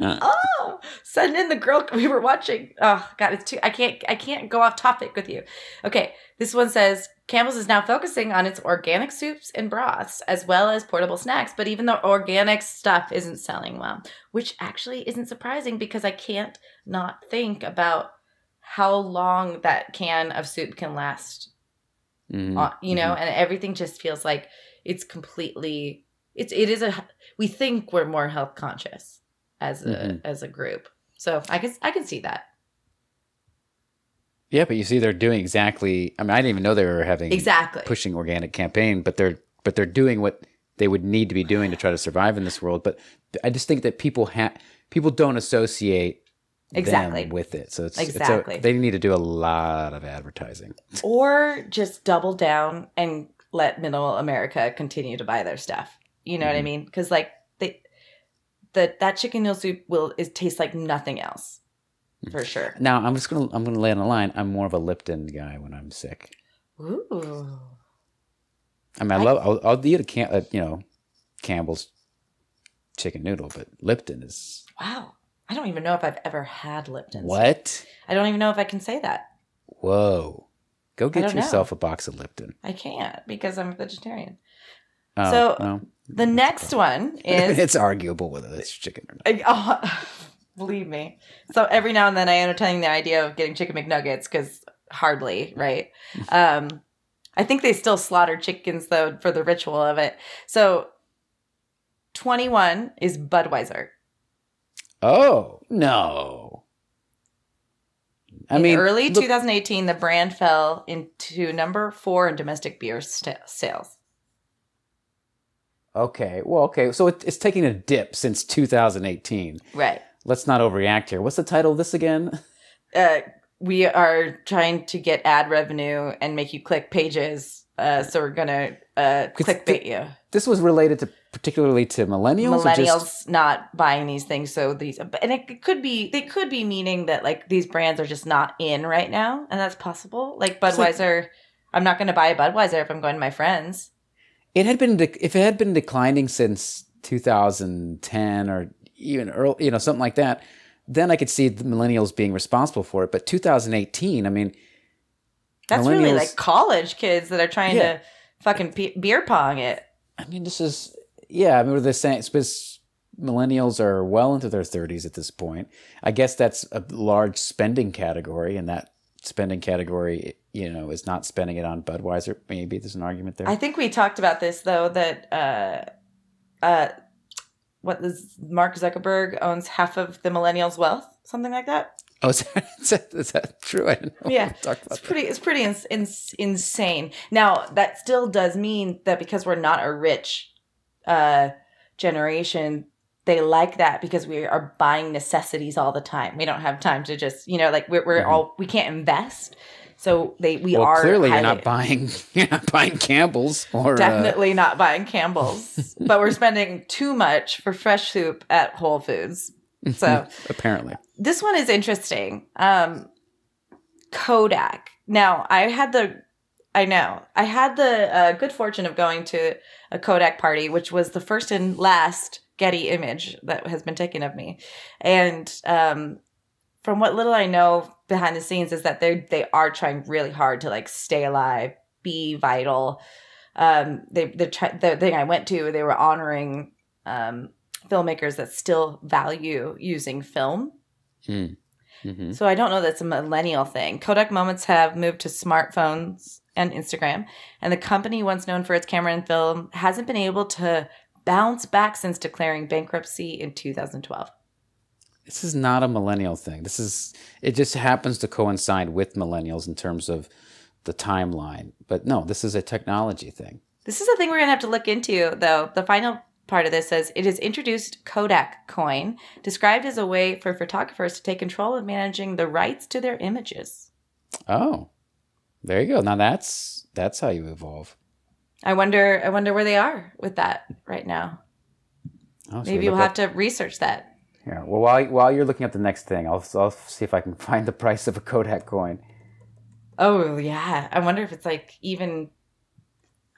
Uh. Oh, send in the girl we were watching. Oh God, it's too. I can't. I can't go off topic with you. Okay, this one says Campbell's is now focusing on its organic soups and broths as well as portable snacks. But even the organic stuff isn't selling well, which actually isn't surprising because I can't not think about how long that can of soup can last Mhm, uh, you know mhm. and everything just feels like it's completely it's it is a we think we're more health conscious as a Mhm. as a group so i can i can see that Yeah, but you see, they're doing exactly. I mean, I didn't even know they were having exactly pushing organic campaign, but they're but they're doing what they would need to be doing to try to survive in this world. But I just think that people have people don't associate Exactly. with it, so it's Exactly. It's a, they need to do a lot of advertising. or just double down and let middle america continue to buy their stuff you know what i Mhm. mean because like they the that chicken noodle soup will is tastes like nothing else for sure Now, I'm just gonna I'm gonna lay on the line. I'm more of a Lipton guy when I'm sick. Ooh. I mean, I, I- love I'll, I'll eat a can uh, you know Campbell's chicken noodle, but Lipton is wow i don't even know if i've ever had lipton what? i don't even know if i can say that Whoa! Go get don't know. yourself a box of Lipton. I can't because I'm a vegetarian. Oh, So, no. The next one [laughs] is it's arguable whether it's chicken or not. Oh, [laughs] believe me. So every now and then I entertain the idea of getting chicken McNuggets because hardly right. [laughs] Um, I think they still slaughter chickens though for the ritual of it. So twenty one is Budweiser. Oh no! I In mean, early look- 2018, the brand fell into number four in domestic beer st- sales. Okay, well, okay, so it, it's taking a dip since 2018. Right. Let's not overreact here. What's the title of this again? uh, we are trying to get ad revenue and make you click pages. Uh, so we're gonna uh, It's clickbait you. This was related to particularly to millennials. Millennials just- not buying these things, so these and it could be they could be meaning that like these brands are just not in right now, and that's possible. Like It's like- Budweiser, I'm not gonna buy a Budweiser if I'm going to my friends. it had been dec- if it had been declining since 2010 or even early, you know, something like that. Then I could see the millennials being responsible for it. But 2018, I mean, That's really like college kids that are trying Yeah. to fucking pe- beer pong it. I mean, this is yeah. I mean, they're saying because millennials are well into their 30s at this point. I guess that's a large spending category, and that spending category, you know, is not spending it on Budweiser. Maybe there's an argument there. I think we talked about this though that uh uh what is Mark Zuckerberg owns half of the millennials' wealth, something like that. oh, [laughs] is that, is that, is that true? I didn't know. Yeah, [laughs] It's pretty it's pretty ins- ins- insane. Now, that still does mean that because we're not a rich uh generation, they like that because we are buying necessities all the time. We don't have time to just, you know, like we're, we're Mhm. all we can't invest. So they we well, are clearly you're not buying [laughs] you're not buying Campbell's or uh, Definitely not buying Campbell's, but we're spending too much for fresh soup at Whole Foods. So apparently. This one is interesting. Um, Kodak. Now, I had the, I know, I had the uh, good fortune of going to a Kodak party, which was the first and last Getty image that has been taken of me, and um, from what little I know behind the scenes is that they they are trying really hard to like stay alive, be vital. Um, they the tri- the thing I went to, they were honoring um, filmmakers that still value using film. Mm. hmm So I don't know that's a millennial thing. Kodak Moments have moved to smartphones and Instagram, and the company, once known for its camera and film, hasn't been able to bounce back since declaring bankruptcy in 2012. This is not a millennial thing. This is it just happens to coincide with millennials in terms of the timeline. But no, this is a technology thing. This is a thing we're going to have to look into, though. The final part of this says it has introduced Kodak Coin, described as a way for photographers to take control of managing the rights to their images. Oh. There you go. Now that's that's how you evolve. I wonder. I wonder where they are with that right now. Oh, so Maybe we'll have up- to research that. Yeah. Well, while while you're looking at the next thing, I'll I'll see if I can find the price of a Kodak coin. Oh yeah, I wonder if it's like even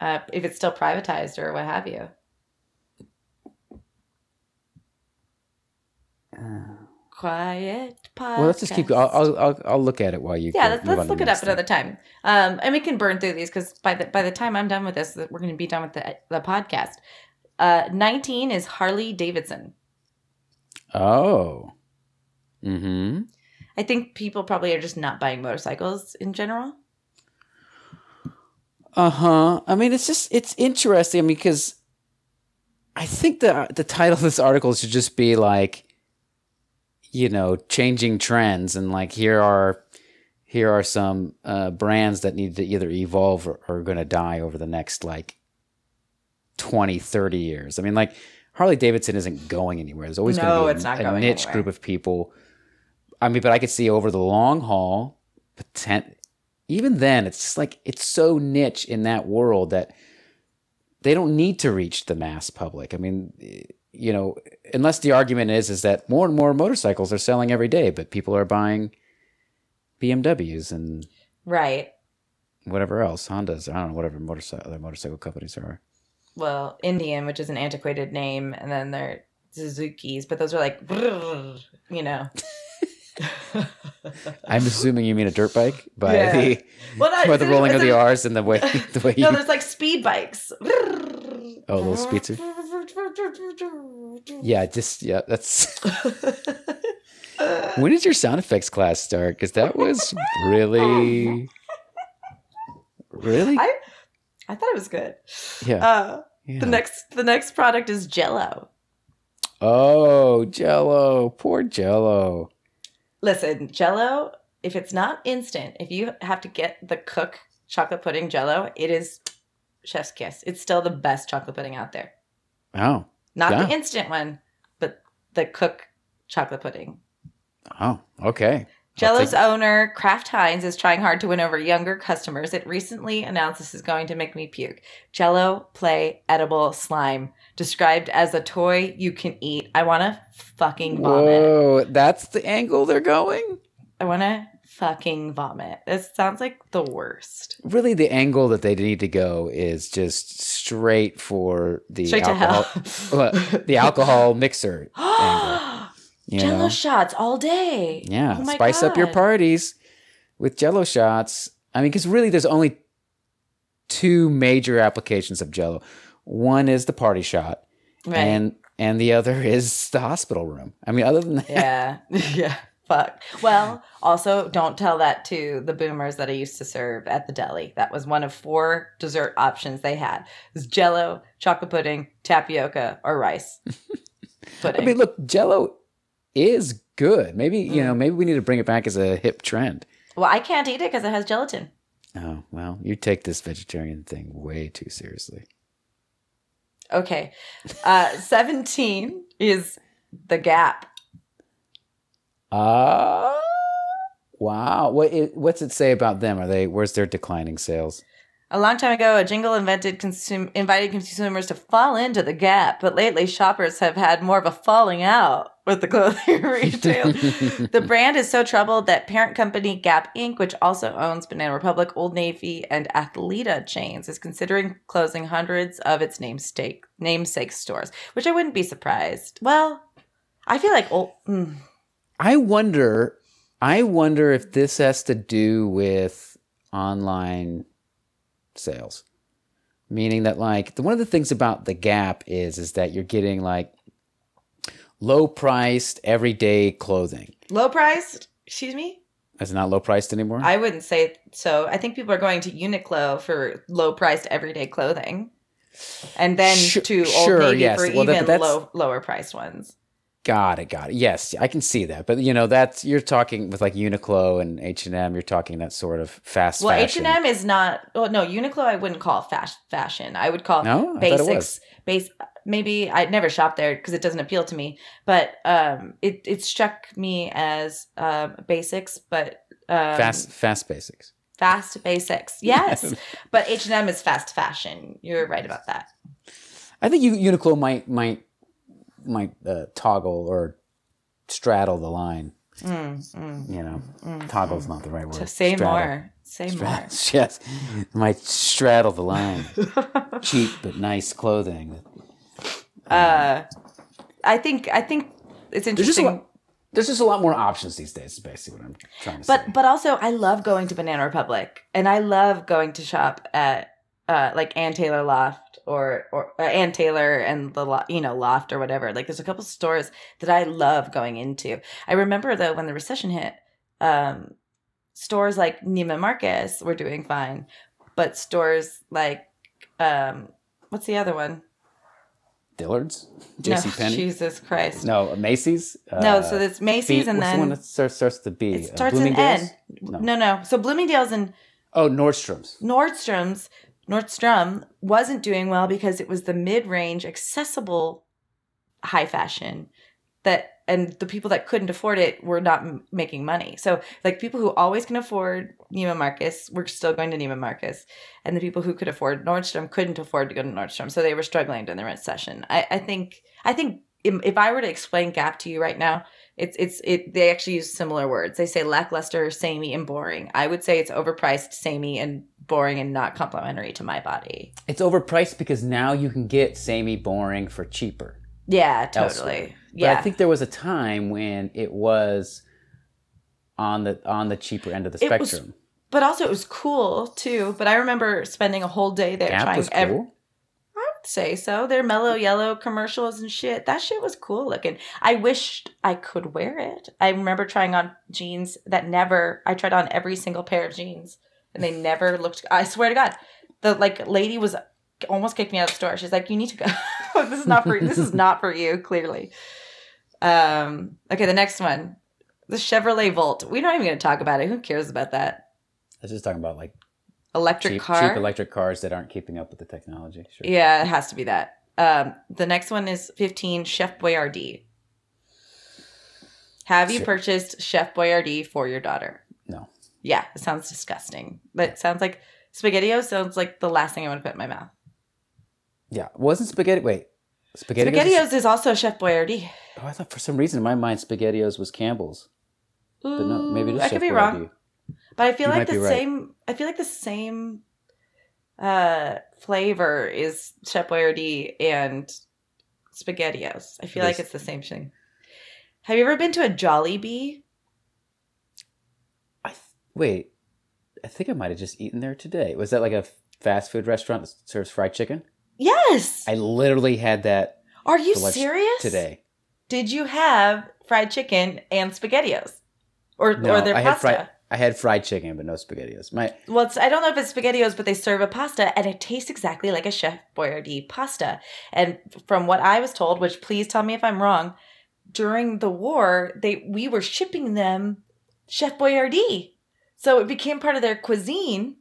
uh, if it's still privatized or what have you. Quiet podcast. Well, let's just keep. I'll, I'll I'll I'll look at it while you. yeah, go- let's, let's look it up another time. Um, and we can burn through these because by the by the time I'm done with this, we're going to be done with the the podcast. Uh, 19 is Harley Davidson. Oh. Mm-hmm. I think people probably are just not buying motorcycles in general. Uh huh. I mean, it's just it's interesting. I mean, because I think the the title of this article should just be like, you know, changing trends and like here are here are some uh, brands that need to either evolve or are going to die over the next like 20, 30 years. I mean, like Harley Davidson isn't going anywhere. There's always No, going to be it's not a, going niche anywhere. group of people. I mean, but I could see over the long haul, potent, even then, it's just like it's so niche in that world that they don't need to reach the mass public. I mean, you know, unless the argument is is that more and more motorcycles are selling every day, but people are buying BMWs and Right. whatever else, Hondas. I don't know, whatever motorcycle other motorcycle companies are. Well, Indian, which is an antiquated name, and then they're Suzuki's, but those are like, you know. [laughs] I'm assuming you mean a dirt bike by Yeah. the well, no, by the rolling of the R's and the way [laughs] the way you. No, there's like speed bikes. Oh, little speedster? Yeah, just yeah. That's [laughs] when did your sound effects class start? Because that was really, really I, I thought it was good. yeah. Uh, yeah. The next, the next product is Jello. oh, Jello, poor Jello. Listen, Jello. If it's not instant, if you have to get the cook chocolate pudding Jello, it is chef's kiss. It's still the best chocolate pudding out there. Oh, Not Yeah. the instant one, but the cook chocolate pudding. oh, okay. Jello's take- owner, Kraft Heinz, is trying hard to win over younger customers. It recently announced this is going to make me puke. Jello play edible slime, described as a toy you can eat. I want to fucking vomit. Whoa, that's the angle they're going. I want to fucking vomit. This sounds like the worst. Really, the angle that they need to go is just straight for the Straight to alcohol, hell. [laughs] The alcohol mixer [gasps] angle. Jello know? shots all day. Yeah, Oh spice up your parties with Jello shots. I mean, because really, there's only two major applications of Jello. One is the party shot, Right. and and the other is the hospital room. I mean, other than that, yeah. [laughs] yeah. Fuck. Well, also don't tell that to the boomers that I used to serve at the deli. That was one of four dessert options they had. It was jello, chocolate pudding, tapioca, or rice. [laughs] Pudding. I mean, look, Jello is good. Maybe you Mm. know, maybe we need to bring it back as a hip trend. well, I can't eat it because it has gelatin. Oh well, you take this vegetarian thing way too seriously. Okay. Uh 17 is the gap. Ah, wow. What it, what's it say about them? Are they? Where's their declining sales? A long time ago, a jingle invented consum- invited consumers to fall into the gap, but lately shoppers have had more of a falling out with the clothing [laughs] retail. [laughs] the brand is so troubled that parent company Gap Inc., which also owns Banana Republic, Old Navy, and Athleta chains, is considering closing hundreds of its namesake namesake stores, which I wouldn't be surprised. Well, I feel like old. Mm, I wonder. I wonder if this has to do with online sales, meaning that like the, one of the things about the Gap is is that you're getting like low priced everyday clothing. low priced. Excuse me. Is it not low priced anymore? I wouldn't say so. I think people are going to Uniqlo for low priced everyday clothing. And then Sure- to Old sure, Navy yes. for Well, even that's- low lower priced ones. Got it, got it. Yes, I can see that. But you know, that's you're talking with like Uniqlo and H and M. You're talking that sort of fast Well, H and M is not. Well, no, Uniqlo I wouldn't call fast fashion. I would call No, I thought it was. basics. Base. Maybe I'd never shop there because it doesn't appeal to me. But um, it it struck me as um, basics, but um, fast, fast basics. fast basics. [laughs] Yes, but H and M is fast fashion. You're right about that. I think U- Uniqlo might might might uh, toggle or straddle the line. Mm, mm, You know, mm, toggle's not the right word. To say Straddle. more. Say Stra- [laughs] yes, might straddle the line. [laughs] Cheap but nice clothing. uh, I think I think it's There's just interesting. lot. There's just a lot more options these days. Is basically what I'm trying to say. But but also I love going to Banana Republic and I love going to shop at uh like Ann Taylor Loft or or uh, Ann Taylor and the lo- you know Loft or whatever. Like there's a couple stores that I love going into. I remember though when the recession hit, um stores like Neiman Marcus were doing fine, but stores like um what's the other one? Dillard's, No, J.C. [laughs] Penney. Jesus Christ. No, Macy's. no, uh, so it's Macy's B- and what's then the one that starts, starts the B? it Uh, starts an Bloomingdale's? N. No. No, no. So Bloomingdale's and Oh, Nordstrom's. Nordstrom's Nordstrom wasn't doing well because it was the mid-range accessible high fashion that and the people that couldn't afford it were not m- making money. So like people who always can afford Neiman Marcus were still going to Neiman Marcus and the people who could afford Nordstrom couldn't afford to go to Nordstrom. So they were struggling during the recession. I, I think I think im- if I were to explain Gap to you right now, it's it's it they actually use similar words. They say lackluster, samey, and boring. I would say it's overpriced, samey, and boring and not complimentary to my body. It's overpriced because now you can get samey boring for cheaper. Yeah, totally. Elsewhere. But Yeah. I think there was a time when it was on the on the cheaper end of the It was spectrum. but also it was cool too. But I remember spending a whole day there Gap trying was cool. I would say so. Their mellow yellow commercials and shit. That shit was cool looking. I wished I could wear it. I remember trying on jeans that never I tried on every single pair of jeans and they never looked I swear to God. The like lady was almost kicked me out of the store. She's like, You need to go. [laughs] this is not for this is not for you, clearly. Um okay, the next one. The Chevrolet Volt. We're not even gonna talk about it. Who cares about that? I was just talking about like Electric cheap, car. cheap electric cars that aren't keeping up with the technology. Sure. Yeah, it has to be that. Um, the next one is 15 Chef Boyardee. Have you purchased Chef Boyardee for your daughter? Yeah, it sounds disgusting. But it sounds like SpaghettiOs sounds like the last thing I want to put in my mouth. Yeah. Wasn't spaghetti? Wait. Spaghetti. SpaghettiOs is also Chef Boyardee. Oh, I thought for some reason in my mind SpaghettiOs was Campbell's, but no, maybe it is I Chef could be Boyardee. wrong. But I feel You like the be right. same I feel like the same uh flavor is Chef Boyardee and SpaghettiOs. I feel It like is. it's the same thing. Have you ever been to a Jollibee? I th- wait. I think I might have just eaten there today. Was that like a fast food restaurant that serves fried chicken? Yes. I literally had that Are you serious? today. Did you have fried chicken and SpaghettiOs? Or No, or their I had pasta? fried. I had fried chicken, but no SpaghettiOs. My Well, it's, I don't know if it's SpaghettiOs, but they serve a pasta and it tastes exactly like a Chef Boyardee pasta. And from what I was told, which please tell me if I'm wrong, during the war, they we were shipping them Chef Boyardee. So it became part of their cuisine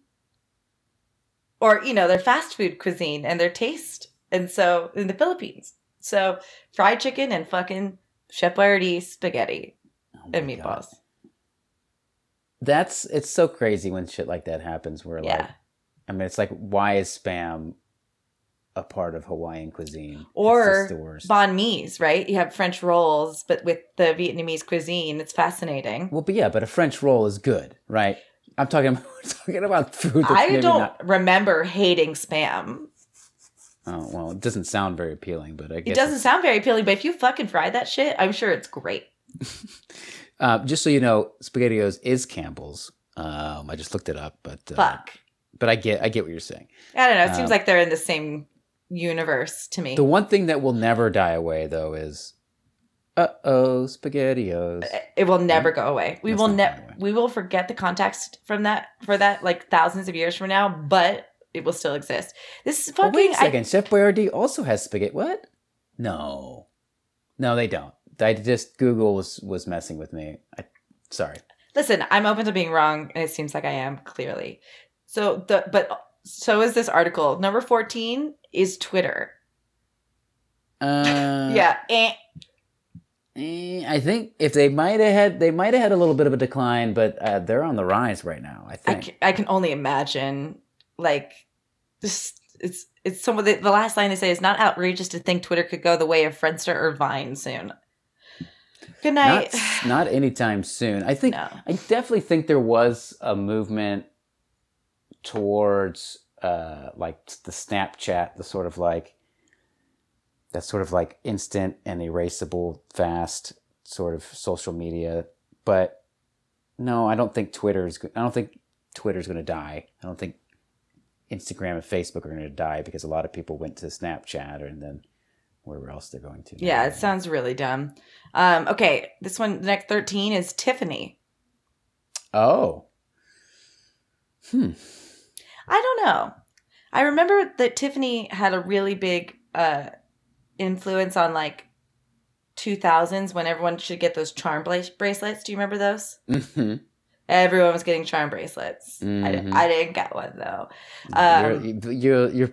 or, you know, their fast food cuisine and their taste. And so in the Philippines. So fried chicken and fucking Chef Boyardee spaghetti oh and my God. meatballs. That's it's so crazy when shit like that happens. Where like, I mean, it's like, why is spam a part of Hawaiian cuisine? Or banh mi's, right? You have French rolls, but with the Vietnamese cuisine, it's fascinating. well, but yeah, but a French roll is good, right? I'm talking [laughs] talking about food. That's I don't Not, remember hating spam. oh well, it doesn't sound very appealing, but I guess It doesn't it's- sound very appealing, but if you fucking fry that shit, I'm sure it's great. [laughs] Uh, just so you know, SpaghettiOs is Campbell's. Um, I just looked it up, but uh, Fuck. But I get I get what you're saying. I don't know. It um, seems like they're in the same universe to me. The one thing that will never die away though is, uh oh, SpaghettiOs. it will never go away. We That's will never. We will forget the context from that for that like thousands of years from now, but it will still exist. This is Oh, fucking. wait a I- second, Chef Boyardee also has spaghetti. What? No, no, they don't. I just Google was was messing with me. I, sorry. Listen, I'm open to being wrong, and it seems like I am clearly. So the but so is this article. Number fourteen is Twitter. Uh, [laughs] yeah, eh. eh, I think if they might have had, they might have had a little bit of a decline, but uh, they're on the rise right now. I I think. can, I can only imagine. Like this, it's it's some of the the last line they say is not outrageous to think Twitter could go the way of Friendster or Vine soon. Good night. not not anytime soon. I think no. I definitely think there was a movement towards uh, like the Snapchat, the sort of like that sort of like instant and erasable, fast sort of social media. But no, I don't think Twitter is. I don't think Twitter's going to die. I don't think Instagram and Facebook are going to die because a lot of people went to Snapchat and then wherever else they're going to. Yeah, it sounds really dumb. Um, okay, this one, the next 13 is Tiffany. Oh. Hmm. I don't know. I remember that Tiffany had a really big uh, influence on like 2000s when everyone should get those charm bracelets. Do you remember those? hmm Everyone was getting charm bracelets. I, Mhm. I didn't get one though. you're, Um, you're, you're,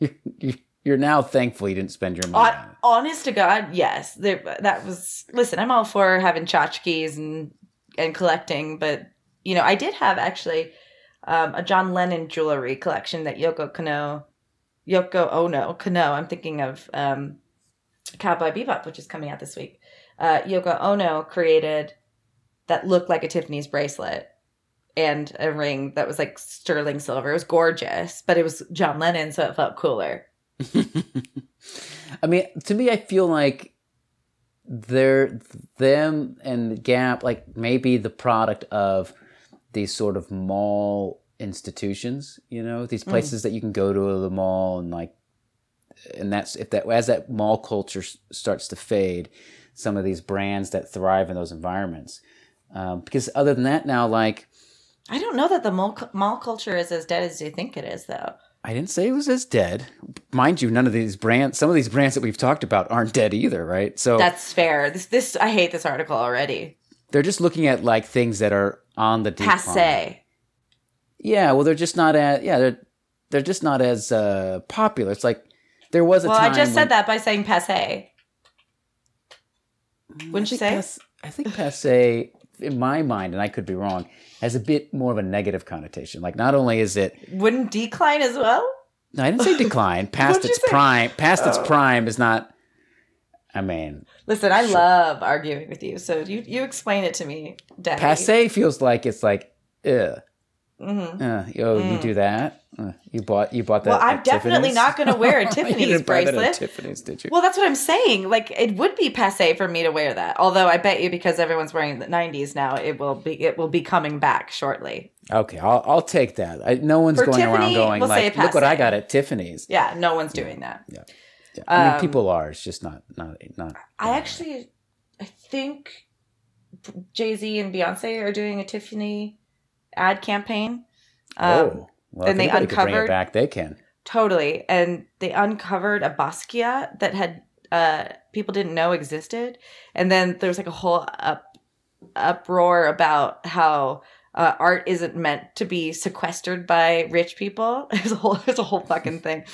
you're, you're now thankful you didn't spend your money on honest to God, yes. There, that was. Listen, I'm all for having tchotchkes and and collecting, but you know, I did have actually um, a John Lennon jewelry collection that Yoko Kanno, Yoko Ono Kanno. I'm thinking of um, Cowboy Bebop, which is coming out this week. Uh, Yoko Ono created that looked like a Tiffany's bracelet and a ring that was like sterling silver. It was gorgeous, but it was John Lennon, so it felt cooler. [laughs] I mean, to me, I feel like they're them and Gap, like maybe the product of these sort of mall institutions. You know, these Mm. places that you can go to the mall and like, and that's if that as that mall culture s- starts to fade, some of these brands that thrive in those environments. Um, because other than that, now like I don't know that the mall, mall culture is as dead as you think it is, though. I didn't say it was as dead. Mind you, none of these brands, some of these brands that we've talked about aren't dead either, right? So That's fair. This, this, I hate this article already. they're just looking at like things that are on the decline. Passe. Yeah, well, they're just not as yeah they're they're just not as uh, popular. It's like there was a Well. I just when- said that by saying passe. Mm, wouldn't you say? pass- I think passe, in my mind, and I could be wrong, has a bit more of a negative connotation. Like not only is it Wouldn't decline as well? no, I didn't say [laughs] decline. Past its prime, past its Oh. prime is not. I mean, Listen, I Sure. love arguing with you, so you you explain it to me, Daddy. passe feels like it's like, ugh. hmm Uh, yo, you Mm. do that? Uh, you bought you bought that. Well, I'm definitely Tiffany's? not gonna wear a [laughs] You Tiffany's didn't buy that at bracelet. Tiffany's, did you? Well, that's what I'm saying. Like, it would be passe for me to wear that. Although I bet you, because everyone's wearing the '90s now, it will be it will be coming back shortly. okay, I'll I'll take that. I, no one's For going around going we'll like, look what I got at Tiffany's. Yeah, no one's doing that. Yeah, I mean, Um, people are. It's just not not not. I actually, I think Jay Z and Beyonce are doing a Tiffany ad campaign. Um, oh, well, and if they anybody could bring it uncovered- back. They can. Totally. And they uncovered a Basquiat that had uh people didn't know existed. And then there was like a whole up uproar about how uh, art isn't meant to be sequestered by rich people. [laughs] It's a whole it's a whole fucking thing.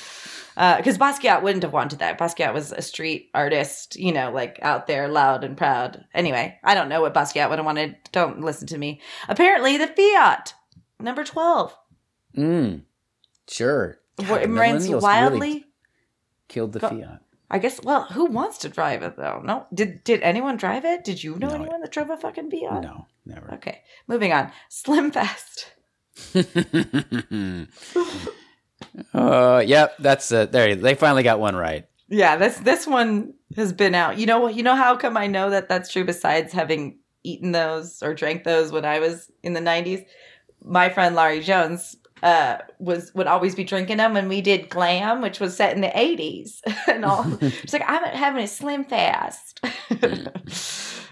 Because Basquiat wouldn't have wanted that. Basquiat was a street artist, you know, like out there, loud and proud. Anyway, I don't know what Basquiat would have wanted. Don't listen to me. Apparently, the Fiat number twelve Mm, sure. What- the reigns millennials really wildly. killed the Go- Fiat. I guess. Well, who wants to drive it though? No. Did Did anyone drive it? Did you know No, anyone that drove a fucking Fiat? No, never. Okay, moving on. Slim Fast. [laughs] uh, yep, that's uh, there. They finally got one right. Yeah, this this one has been out. You know? You know how come I know that that's true? Besides having eaten those or drank those when I was in the '90s, my friend Laurie Jones uh was would always be drinking them when we did glam which was set in the 80s [laughs] and all [laughs] she's like i'm having a slim fast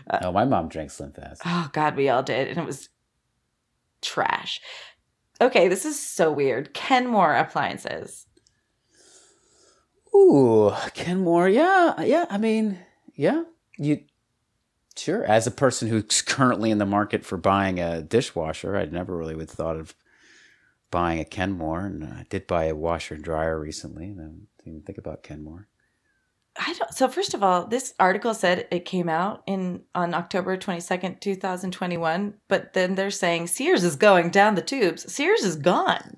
[laughs] oh, my mom drank Slim Fast. Oh God, we all did, and it was trash. Okay, this is so weird. Kenmore appliances. Ooh, Kenmore. Yeah, yeah. I mean, yeah. You sure? As a person who's currently in the market for buying a dishwasher, I'd never really would thought of buying a Kenmore, and I did buy a washer and dryer recently, and I didn't even think about Kenmore. I don't. So first of all, this article said it came out in on October twenty second, two thousand twenty one. But then they're saying Sears is going down the tubes. Sears is gone.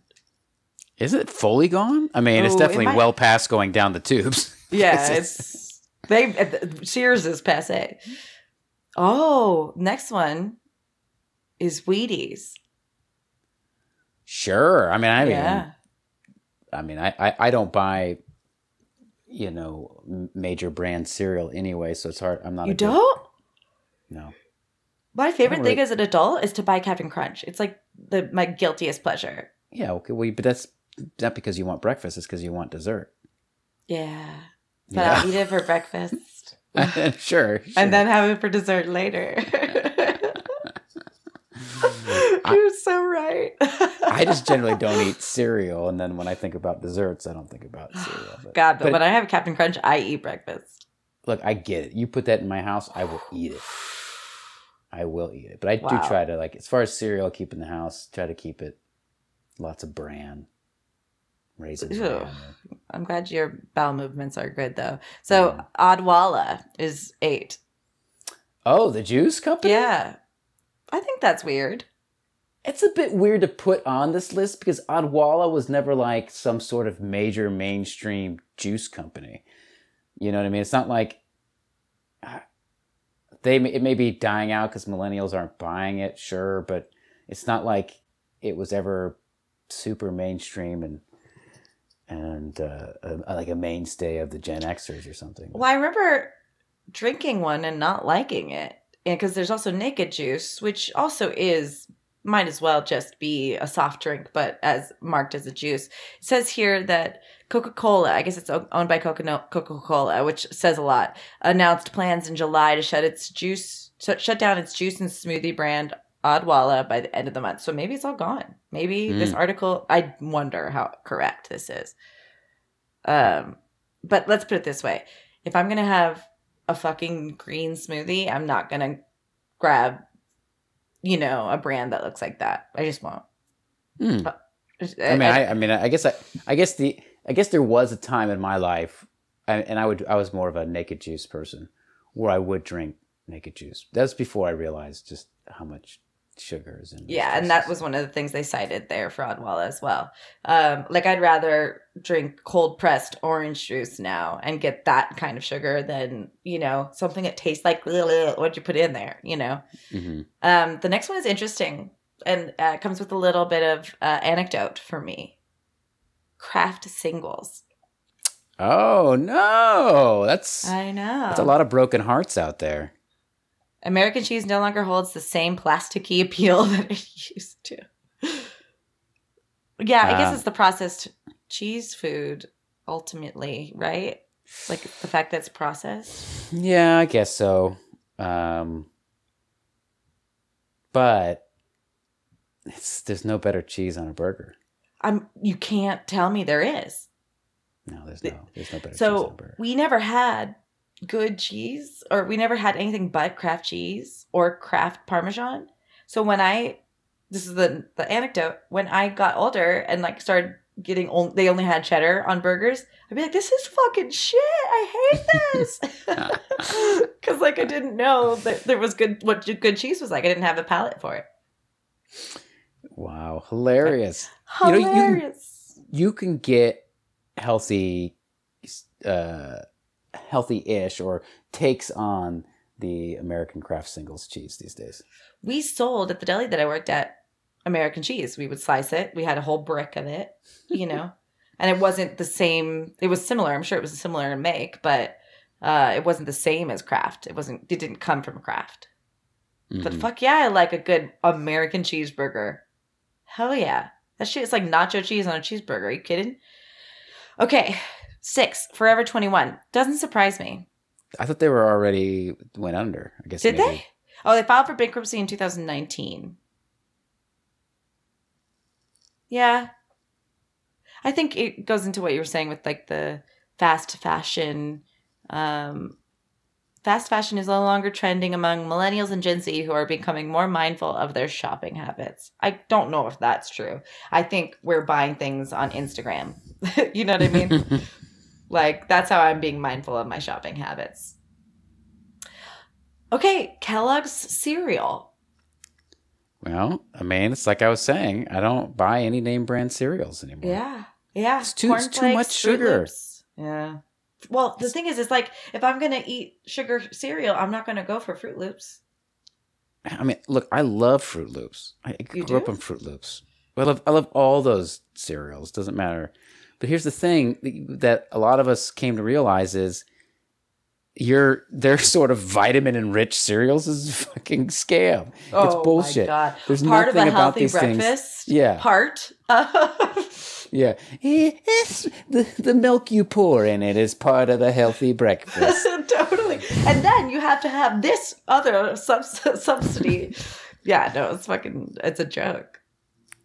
Is it fully gone? I mean, it's Oh, it definitely might- well past going down the tubes. [laughs] Yeah, It's- they Sears is passe. Oh, next one is Wheaties. Sure. I mean, I mean, yeah. I mean, I, I, I don't buy, you know, major brand cereal anyway, so it's hard. I'm not. You don't? No. My favorite really- thing as an adult is to buy Captain Crunch. It's like the my guiltiest pleasure. Yeah. Okay. Well, but that's not because you want breakfast. It's because you want dessert. Yeah. But I'll eat it for breakfast. Sure, [laughs] sure. and then have it for dessert later. [laughs] You're so right. I just generally [laughs] don't eat cereal, and then when I think about desserts, I don't think about cereal. But, God, but, but- when I have Captain Crunch, I eat breakfast. look, I get it. You put that in my house, I will eat it. I will eat it. But I Wow. do try to like, as far as cereal, keep in the house. Try to keep it lots of bran, raisins. I'm glad your bowel movements are good though. So Yeah. Odwalla is eight. Oh, the juice company. Yeah. I think that's weird. It's a bit weird to put on this list because Odwalla was never like some sort of major mainstream juice company. You know what I mean? It's not like uh, they it may be dying out because millennials aren't buying it, sure, but it's not like it was ever super mainstream and and uh, a, like a mainstay of the Gen Xers or something. Well, I remember drinking one and not liking it. Because there's also naked juice, which also is might as well just be a soft drink, but as marked as a juice. It says here that Coca Cola, I guess it's owned by Coca Cola, which says a lot, announced plans in July to shut its juice, shut down its juice and smoothie brand Odwalla by the end of the month. So maybe it's all gone. Maybe this article, I wonder how correct this is. Um, but let's put it this way: if I'm gonna have a fucking green smoothie, I'm not gonna grab, you know, a brand that looks like that. I just won't. Hmm. I mean, I, I mean, I guess I, I guess the, I guess there was a time in my life, and, and I would, I was more of a naked juice person, where I would drink naked juice. That's before I realized just how much sugar is in. these yeah, and that was one of the things they cited there for Odwalla as well. Um, like I'd rather drink cold pressed orange juice now and get that kind of sugar than you know something that tastes like [laughs] what you put in there. You know. Mhm. Um, the next one is interesting and uh, comes with a little bit of uh, anecdote for me. Kraft singles. Oh no, that's I know. that's a lot of broken hearts out there. American cheese no longer holds the same plasticky [laughs] appeal that it used to. Yeah, I guess it's the processed cheese food ultimately, right? Like the fact that it's processed. Yeah, I guess so. Um, but it's there's no better cheese on a burger. I'm you can't tell me there is. No, there's no there's no better cheese on a So burger. we never had good cheese, or we never had anything but Kraft cheese or Kraft Parmesan. So when I, this is the the anecdote. When I got older and like started getting old, they only had cheddar on burgers. I'd be like, "This is fucking shit. I hate this," [laughs] [laughs] because like I didn't know that there was good what good cheese was like. I didn't have a palate for it. Wow, hilarious. You know, you- Hilarious. you can get healthy uh healthy-ish or takes on the American Kraft singles cheese these days. we sold at the deli that I worked at American cheese. We would slice it. We had a whole brick of it, you know, [laughs] and it wasn't the same. It was similar. I'm sure it was similar in make, but uh, it wasn't the same as Kraft. It wasn't. It didn't come from Kraft. But Mhm. fuck yeah, I like a good American cheeseburger. Hell yeah, that shit is like nacho cheese on a cheeseburger. Are you kidding? Okay, six. Forever 21 doesn't surprise me. I thought they were already went under. I guess Did maybe- they? Oh, they filed for bankruptcy in 2019. Yeah. I think it goes into what you were saying with like the fast fashion. Um, fast fashion is no longer trending among millennials and Gen Z who are becoming more mindful of their shopping habits. I don't know if that's true. I think we're buying things on Instagram. [laughs] you know what I mean? [laughs] Like that's how I'm being mindful of my shopping habits. Okay, Kellogg's cereal. Well, I mean, it's like I was saying. I don't buy any name brand cereals anymore. Yeah. Yeah. It's too- it's too much sugar. Loops. Yeah. Well, the thing is, it's like if I'm gonna eat sugar cereal, I'm not gonna go for Froot Loops. I mean, look, I love Froot Loops. I You grew up do? on Froot Loops. I love I love all those cereals. Doesn't matter. But here's the thing that a lot of us came to realize is your their [laughs] sort of vitamin enriched cereals is a [laughs] fucking scam. it's bullshit. Oh My God. There's part of nothing a about healthy these things. breakfast. Yeah. Part. [laughs] Yeah, it's the the milk you pour in it is part of the healthy breakfast. totally. And then you have to have this other subs- subsidy. yeah, no, it's fucking, it's a joke.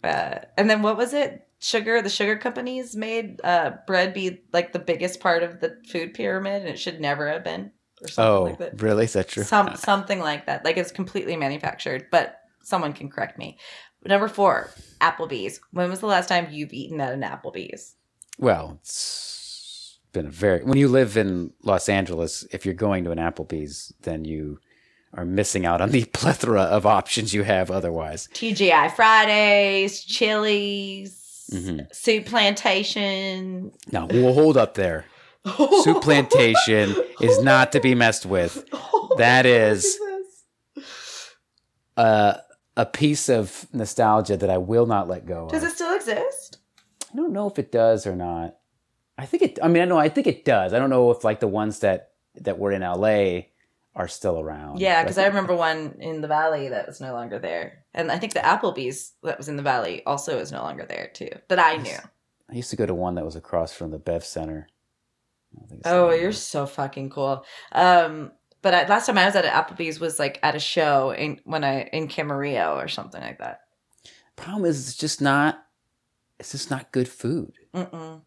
Uh, and then what was it? Sugar, the sugar companies made uh, bread be like the biggest part of the food pyramid, and it should never have been, or something oh, like that. really? Is that true? Some [laughs] something like that. Like it's completely manufactured, but someone can correct me. Number four, Applebee's. When was the last time you've eaten at an Applebee's? Well, it's been a very when you live in Los Angeles, if you're going to an Applebee's, then you are missing out on the [laughs] plethora of options you have otherwise. TGI Fridays, Chili's, Mhm. Soup Plantation. Now, we'll hold up there. Soup [laughs] Plantation is not to be messed with. That [laughs] is uh, a piece of nostalgia that I will not let go Does of. it still exist? I don't know if it does or not. I think it. I mean, I know. I think it does. I don't know if like the ones that that were in LA are still around. Yeah, because I remember one in the Valley that was no longer there, and I think the Applebee's that was in the Valley also is no longer there too. That I knew. I used to go to one that was across from the Bev Center. I don't think it's Oh, you're there. so fucking cool. Um, but I, last time I was at an Applebee's was like at a show in when I in Camarillo or something like that. problem is it's just not. It's just not good food. Mm-mm.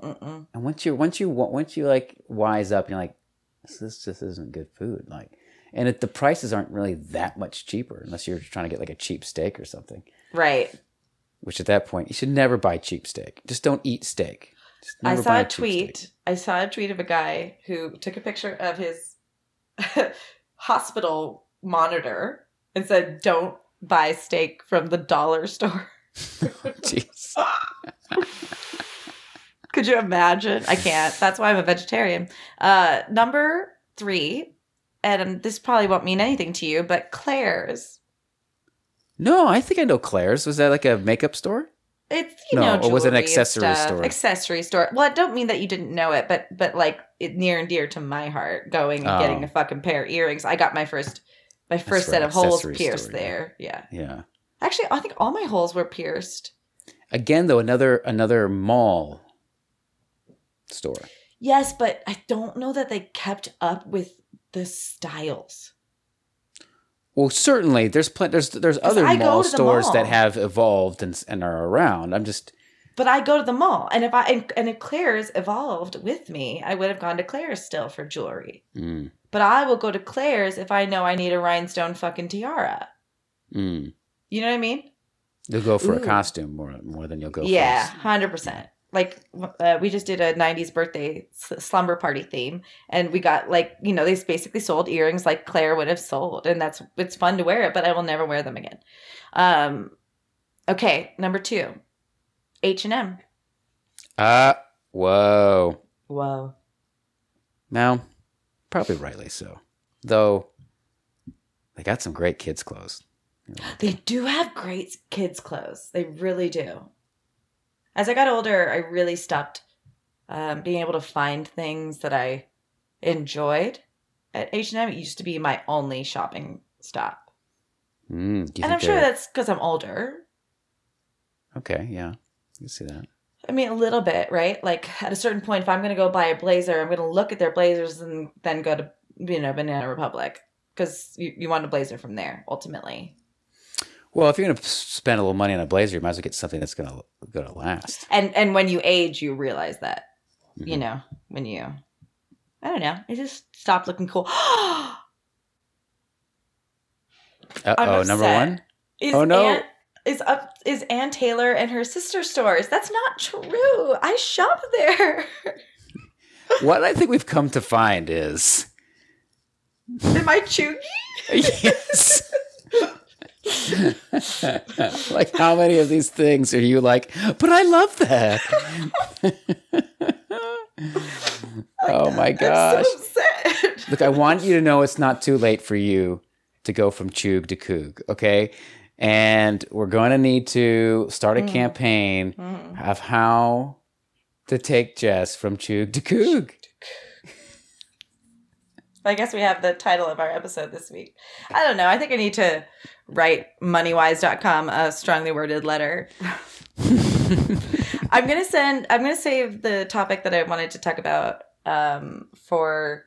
Mm-mm. And once you once you once you like wise up, you're like, this, this just isn't good food. Like, and it, the prices aren't really that much cheaper unless you're trying to get like a cheap steak or something. Right. Which at that point you should never buy cheap steak. Just don't eat steak. I saw buy a tweet. I saw a tweet of a guy who took a picture of his [laughs] hospital monitor and said, "Don't buy steak from the dollar store." [laughs] Jeez. [laughs] Could you imagine? I can't. That's why I'm a vegetarian. Uh, number three, and this probably won't mean anything to you, but Claire's. No, I think I know Claire's. Was that like a makeup store? It's you No, know, or was it an accessory store? Accessory store. Well, I don't mean that you didn't know it, but but like it near and dear to my heart. Going and getting Oh. a fucking pair of earrings. I got my first my first set of holes pierced store, yeah. there. Yeah. Yeah. Actually, I think all my holes were pierced. Again, though, another another mall store. Yes, but I don't know that they kept up with the styles. Well, certainly there's plenty. There's there's other I mall stores mall. that have evolved and and are around. I'm just But I go to the mall, and if I and, and if Claire's evolved with me, I would have gone to Claire's still for jewelry. mm, But I will go to Claire's if I know I need a rhinestone fucking tiara. mm. You know what I mean? You'll go for a costume more more than you'll go. yeah, for hundred percent. Like uh, we just did a '90s birthday slumber party theme, and we got like you know they basically sold earrings like Claire would have sold, and that's it's fun to wear it, but I will never wear them again. Um, okay, number two, H and M. Ah, whoa. Whoa. Now, probably rightly so. Though they got some great kids clothes. They do have great kids' clothes. They really do. As I got older, I really stopped um, being able to find things that I enjoyed at H and M. It used to be my only shopping stop, Mm, and I'm sure they're- that's because I'm older. okay. Yeah, you see that. I mean, a little bit, right? Like at a certain point, if I'm going to go buy a blazer, I'm going to look at their blazers and then go to you know Banana Republic because you, you want a blazer from there ultimately. Well, if you're gonna spend a little money on a blazer, you might as well get something that's gonna gonna last. And and when you age, you realize that. you Mhm. know, when you, I don't know, it just stopped looking cool. [gasps] Uh oh, number one. is Oh, no. Ann, is up is Ann Taylor and her sister stores? That's not true. I shop there. [laughs] what I think we've come to find is Am I chuggy? [laughs] yes. [laughs] [laughs] like how many of these things are you like? But I love that. [laughs] oh my gosh! I'm so upset. [laughs] Look, I want you to know it's not too late for you to go from Chug to Coog, okay? and we're going to need to start a Mm. campaign Mhm. of how to take Jess from Chug to Coog. I guess we have the title of our episode this week. I don't know. I think I need to write moneywise.com a strongly worded letter. [laughs] I'm going to send, I'm going to save the topic that I wanted to talk about um, for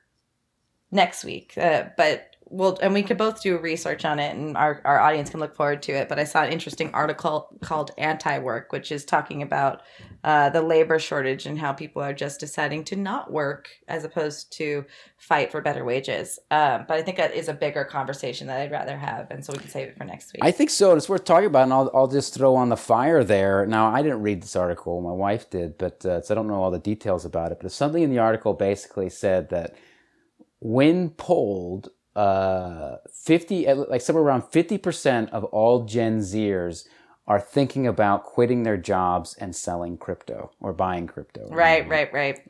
next week. Uh, but we'll, and we could both do research on it and our, our audience can look forward to it. But I saw an interesting article called Anti Work, which is talking about uh, the labor shortage and how people are just deciding to not work as opposed to fight for better wages. Um, but I think that is a bigger conversation that I'd rather have, and so we can save it for next week. I think so. and It's worth talking about, and I'll, I'll just throw on the fire there. Now, I didn't read this article; my wife did, but uh, so I don't know all the details about it. But something in the article basically said that when polled, uh, fifty, like somewhere around fifty percent of all Gen Zers are thinking about quitting their jobs and selling crypto or buying crypto. right, right, right.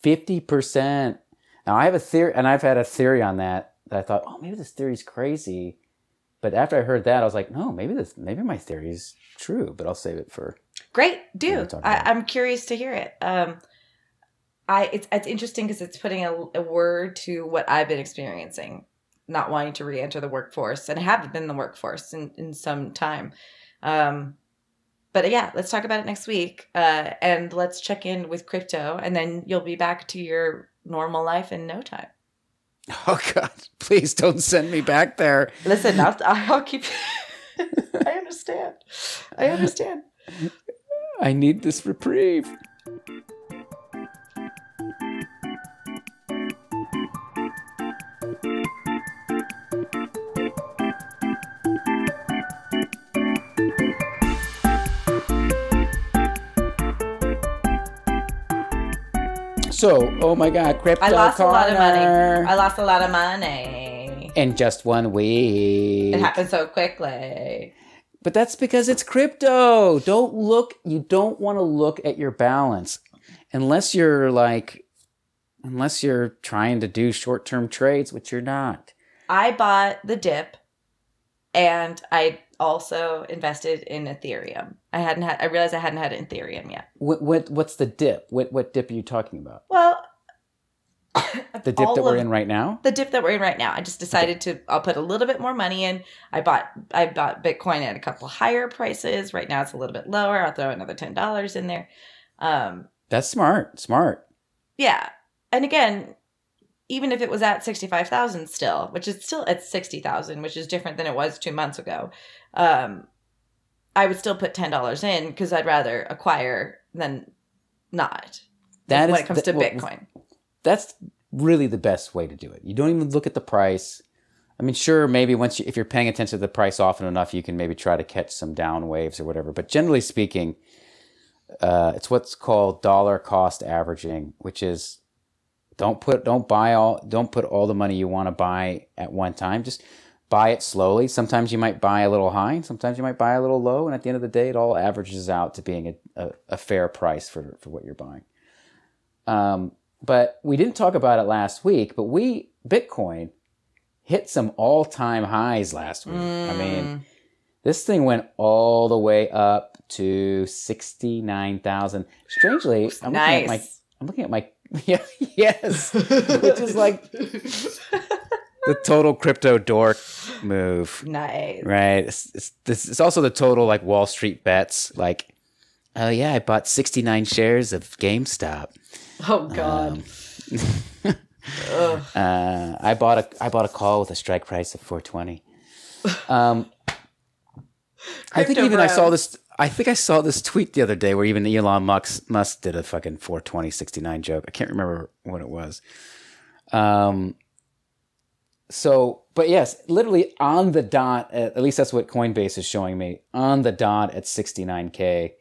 Fifty percent. Now I have a theory, and I've had a theory on that. That I thought, oh, maybe this theory's crazy. But after I heard that, I was like, no, maybe this, maybe my theory is true. But I'll save it for. Great, do. I, I'm curious to hear it. Um, I it's it's interesting because it's putting a, a word to what I've been experiencing, not wanting to re-enter the workforce, and I haven't been in the workforce in in some time. Um, but yeah, let's talk about it next week, uh, and let's check in with crypto, and then you'll be back to your normal life in no time. Oh God! Please don't send me back there. Listen, I'll, I'll keep. [laughs] I understand. I understand. [laughs] I need this reprieve. So, oh my God, crypto I lost a lot of money. I lost a lot of money. in just one week. It happened so quickly. But that's because it's crypto. Don't look, you don't want to look at your balance unless you're like, unless you're trying to do short term trades, which you're not. I bought the dip and I also invested in Ethereum. I hadn't had I realized I hadn't had Ethereum yet. What, what What's the dip? What, what dip are you talking about? Well, [coughs] The dip that we're in right now? the dip that we're in right now. I just decided to I'll put a little bit more money in. I bought I bought Bitcoin at a couple higher prices. Right now it's a little bit lower. I'll throw another ten dollars in there. Um That's smart. Smart. yeah. And again, even if it was at sixty five thousand still, which is still at sixty thousand, which is different than it was two months ago, um, I would still put ten dollars in because I'd rather acquire than not. That when is it comes that- to well, Bitcoin. That's really the best way to do it. You don't even look at the price. I mean, sure, maybe once you, if you're paying attention to the price often enough, you can maybe try to catch some down waves or whatever. But generally speaking, uh, it's what's called dollar cost averaging, which is don't put don't buy all don't put all the money you want to buy at one time. Just buy it slowly. Sometimes you might buy a little high, sometimes you might buy a little low, and at the end of the day, it all averages out to being a, a, a fair price for for what you're buying. Um, but we didn't talk about it last week. But we Bitcoin hit some all time highs last week. I mean, Mm. this thing went all the way up to sixty nine thousand. Strangely, I'm looking at my. I'm looking at my [laughs] yeah yes, which is like [laughs] the total crypto dork move, nice. right? It's, it's it's also the total like Wall Street bets. Like, oh yeah, I bought sixty nine shares of GameStop. Oh God. Um. [laughs] Uh, I bought a I bought a call with a strike price of 420. Um, I think even I saw this. I think I saw this tweet the other day where even Elon Musk Musk did a fucking 420 69 joke. I can't remember what it was. Um. So, but yes, literally on the dot. At, at least that's what Coinbase is showing me on the dot at 69k,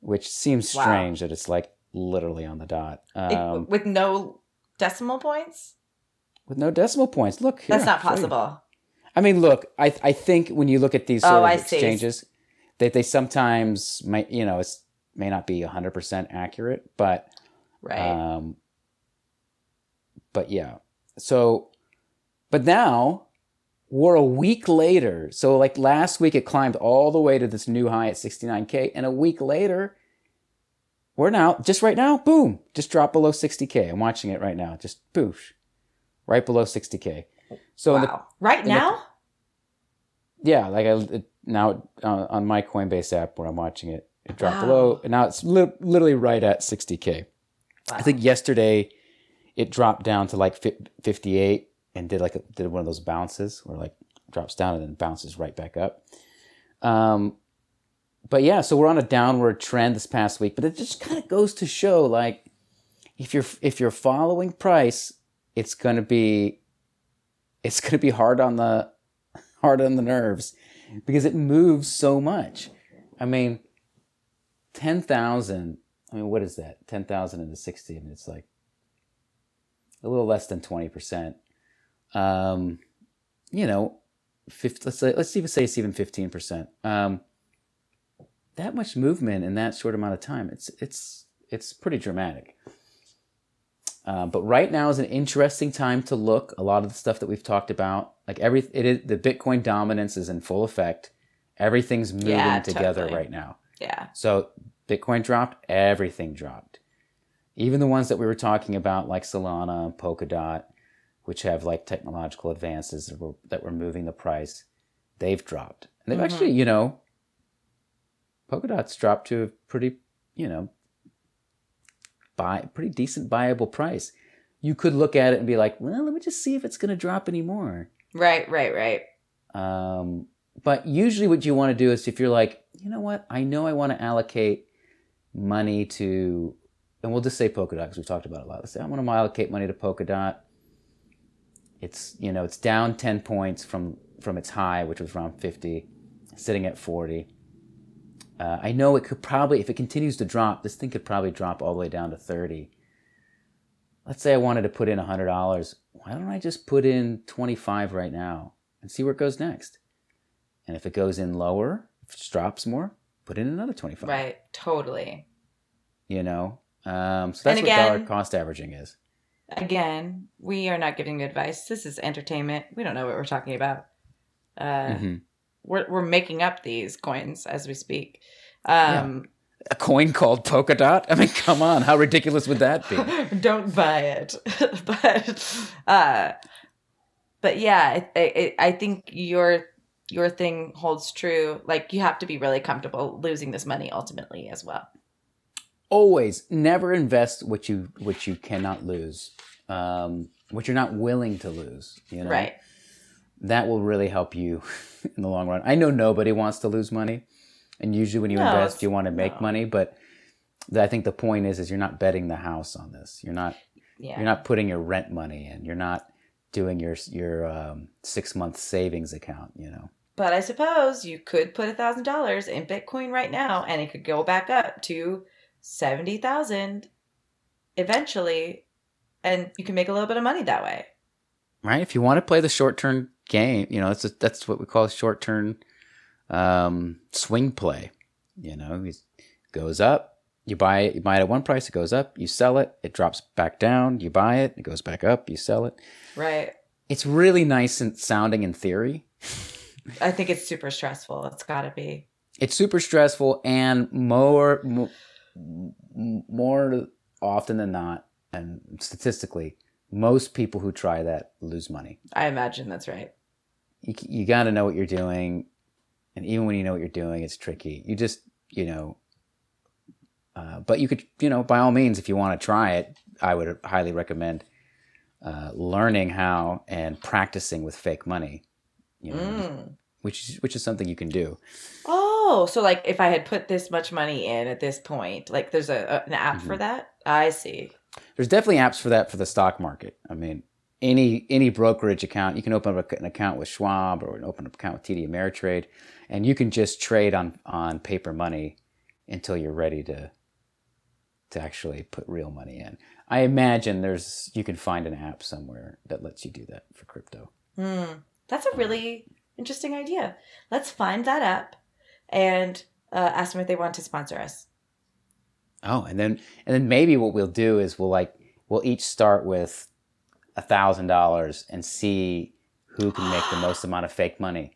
which seems Wow. strange that it's like literally on the dot. It- Um, with no decimal points? with no decimal points. Look, here, That's not I'll show you. possible. I mean, look, I I think when you look at these sort Oh, of I see. That they sometimes might, you know, it's may not be hundred percent accurate, but Right. um, but yeah. So, but now we're a week later. So like last week, it climbed all the way to this new high at 69k, and a week later, we're now just right now, boom, just dropped below 60k. I'm watching it right now, just boosh, right below 60k. So in the- wow. right in the- now? yeah, like I it, now uh, on my Coinbase app where I'm watching it, it dropped Wow. below, and now it's li- literally right at 60k. Wow. I think yesterday it dropped down to like fi- 58 and did like a, did one of those bounces where like drops down and then bounces right back up. Um, but yeah, so we're on a downward trend this past week, but it just kind of goes to show like if you're if you're following price, it's gonna be it's gonna be hard on the [laughs] hard on the nerves because it moves so much. I mean, ten thousand. I mean, what is that? Ten thousand into sixty. I mean, it's like a little less than twenty percent. Um, you know, 50, let's say let's even say it's even fifteen percent. Um, that much movement in that short amount of time. It's it's it's pretty dramatic. Uh, but right now is an interesting time to look. A lot of the stuff that we've talked about, like every, it is the Bitcoin dominance is in full effect. Everything's moving Yeah, together totally. right now. Yeah. So Bitcoin dropped, everything dropped. Even the ones that we were talking about, like Solana Polkadot, which have like technological advances that were, that were moving the price, they've dropped. And they've Mhm. actually, you know, Polkadot's dropped to a pretty, you know, buy pretty decent buyable price. You could look at it and be like, well, let me just see if it's going to drop anymore. Right, right, right. Um, but usually, what you want to do is if you're like, you know what, I know I want to allocate money to, and we'll just say Polkadot because we've talked about it a lot. Let's say I want to allocate money to Polkadot. It's you know it's down ten points from from its high, which was around fifty, sitting at forty. Uh, I know it could probably, if it continues to drop, this thing could probably drop all the way down to thirty. Let's say I wanted to put in hundred dollars. Why don't I just put in twenty five right now? and see where it goes next. And if it goes in lower, if it drops more, put in another 25. Right. Totally. You know? Um, so that's And what dollar cost averaging is. Again, we are not giving advice. This is entertainment. We don't know what we're talking about. Uh, Mhm. We're, we're making up these coins as we speak. Um, A coin called Polkadot. I mean, come on. How ridiculous would that be? [laughs] don't buy it [laughs] but uh but yeah I, I, I think your your thing holds true like you have to be really comfortable losing this money ultimately as well Always never invest what you what you cannot lose. Um, what you're not willing to lose. You know? right that will really help you [laughs] in the long run. I know nobody wants to lose money, and usually when you No, invest, you want to make no. money. But I think the point is, is you're not betting the house on this. You're not yeah you're not putting your rent money in. You're not doing your your um, six month savings account. You know. but i suppose you could put a thousand dollars in bitcoin right now and it could go back up to 70000 eventually and you can make a little bit of money that way right? If you want to play the short term game, you know that's that's what we call short term um, swing play. You know, it goes up, you buy it, you buy it at one price, it goes up, you sell it, it drops back down, you buy it, it goes back up, you sell it. right It's really nice and sounding in theory. i think it's super stressful it's gotta be It's super stressful and more mo- more often than not, and statistically, most people who try that lose money. i imagine that's right you, you got to know what you're doing and even when you know what you're doing it's tricky you just you know uh, but you could you know by all means if you want to try it i would highly recommend uh, learning how and practicing with fake money you know Mm. which is which is something you can do Oh, so like if I had put this much money in at this point, like there's a, a- an app for Mhm. that. I see. There's definitely apps for that for the stock market i mean any any brokerage account you can open up an account with schwab or open up an account with td ameritrade and you can just trade on on paper money until you're ready to to actually put real money in i imagine there's you can find an app somewhere that lets you do that for crypto Hmm. That's a really interesting idea. Let's find that app and uh, ask them if they want to sponsor us. Oh and then and then maybe what we'll do is we'll like we'll each start with a thousand dollars and see who can make the most [gasps] amount of fake money.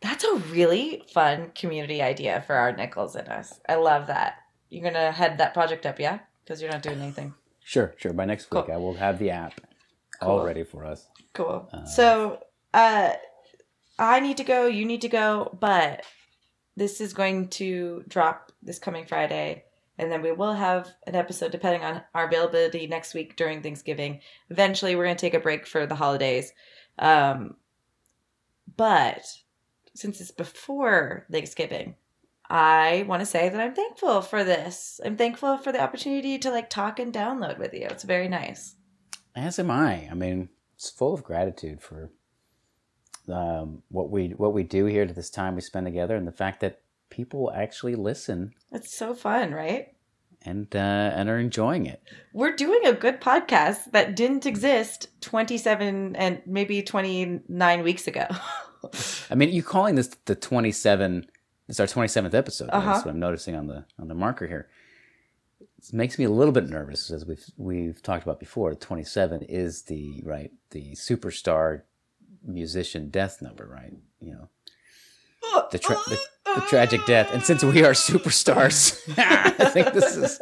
That's a really fun community idea for our nickels in us. I love that. You're gonna head that project up, yeah? Because you're not doing anything. Sure, sure. By next week, Cool. I will have the app Cool. all ready for us. Cool. Uh, so, uh, I need to go. You need to go. But this is going to drop this coming Friday, and then we will have an episode depending on our availability next week during Thanksgiving. Eventually, we're going to take a break for the holidays. Um, but since it's before Thanksgiving, I want to say that I'm thankful for this. I'm thankful for the opportunity to like talk and download with you. It's very nice. As am I. I mean, it's full of gratitude for um, what we what we do here to this time we spend together, and the fact that people actually listen It's so fun, right? and uh, and are enjoying it. We're doing a good podcast that didn't exist 27 and maybe 29 weeks ago. [laughs] I mean, you calling this the twenty seven? It's our twenty seventh episode. right? Uh-huh. That's what I'm noticing on the on the marker here. It makes me a little bit nervous, as we've we've talked about before. Twenty seven is the right the superstar musician death number, right? You know, [laughs] the tra- the, the tragic death. And since we are superstars, [laughs] I think this is.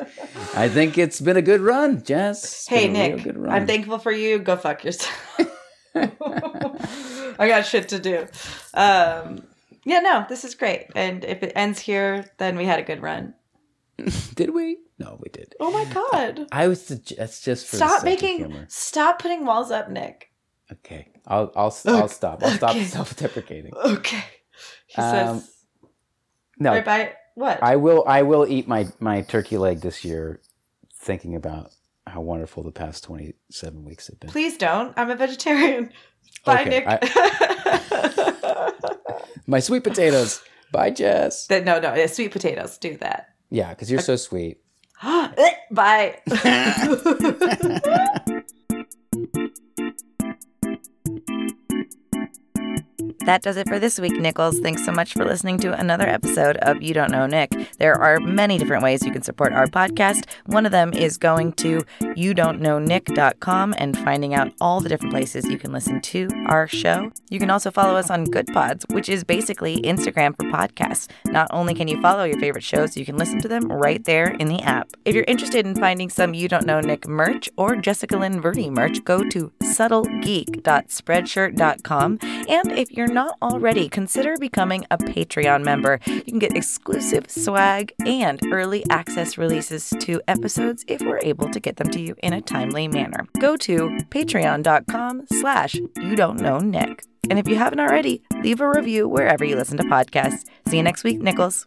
I think it's been a good run, Jess. It's hey, been a real Nick, good run. I'm thankful for you. Go fuck yourself. [laughs] [laughs] I got shit to do. Um, yeah, no, this is great. And if it ends here, then we had a good run. Did we? No, we did. Oh my God. I was. That's just for Stop making, stop putting walls up, Nick. Okay, I'll I'll I'll stop. I'll stop self-deprecating. Okay. He Um, says, No, right by what? I will I will eat my my turkey leg this year, thinking about how wonderful the past twenty seven weeks have been. Please don't. I'm a vegetarian. Bye, Okay, Nick. [laughs] My sweet potatoes. Bye, Jess. That- no, no, sweet potatoes. Do that. Yeah, because you're so sweet. [gasps] Bye. [laughs] That does it for this week, Nichols. Thanks so much for listening to another episode of You Don't Know Nick. There are many different ways you can support our podcast. One of them is going to youdon'tknownick.com and finding out all the different places you can listen to our show. You can also follow us on Goodpods, which is basically Instagram for podcasts. Not only can you follow your favorite shows, you can listen to them right there in the app. If you're interested in finding some You Don't Know Nick merch or Jessica Lynn Verdi merch, go to subtlegeek.spreadshirt.com. And if you're not already, consider becoming a Patreon member. You can get exclusive swag and early access releases to episodes if we're able to get them to you in a timely manner. Go to patreon.com slash you don't know Nick. And if you haven't already, leave a review wherever you listen to podcasts. See you next week, Nichols.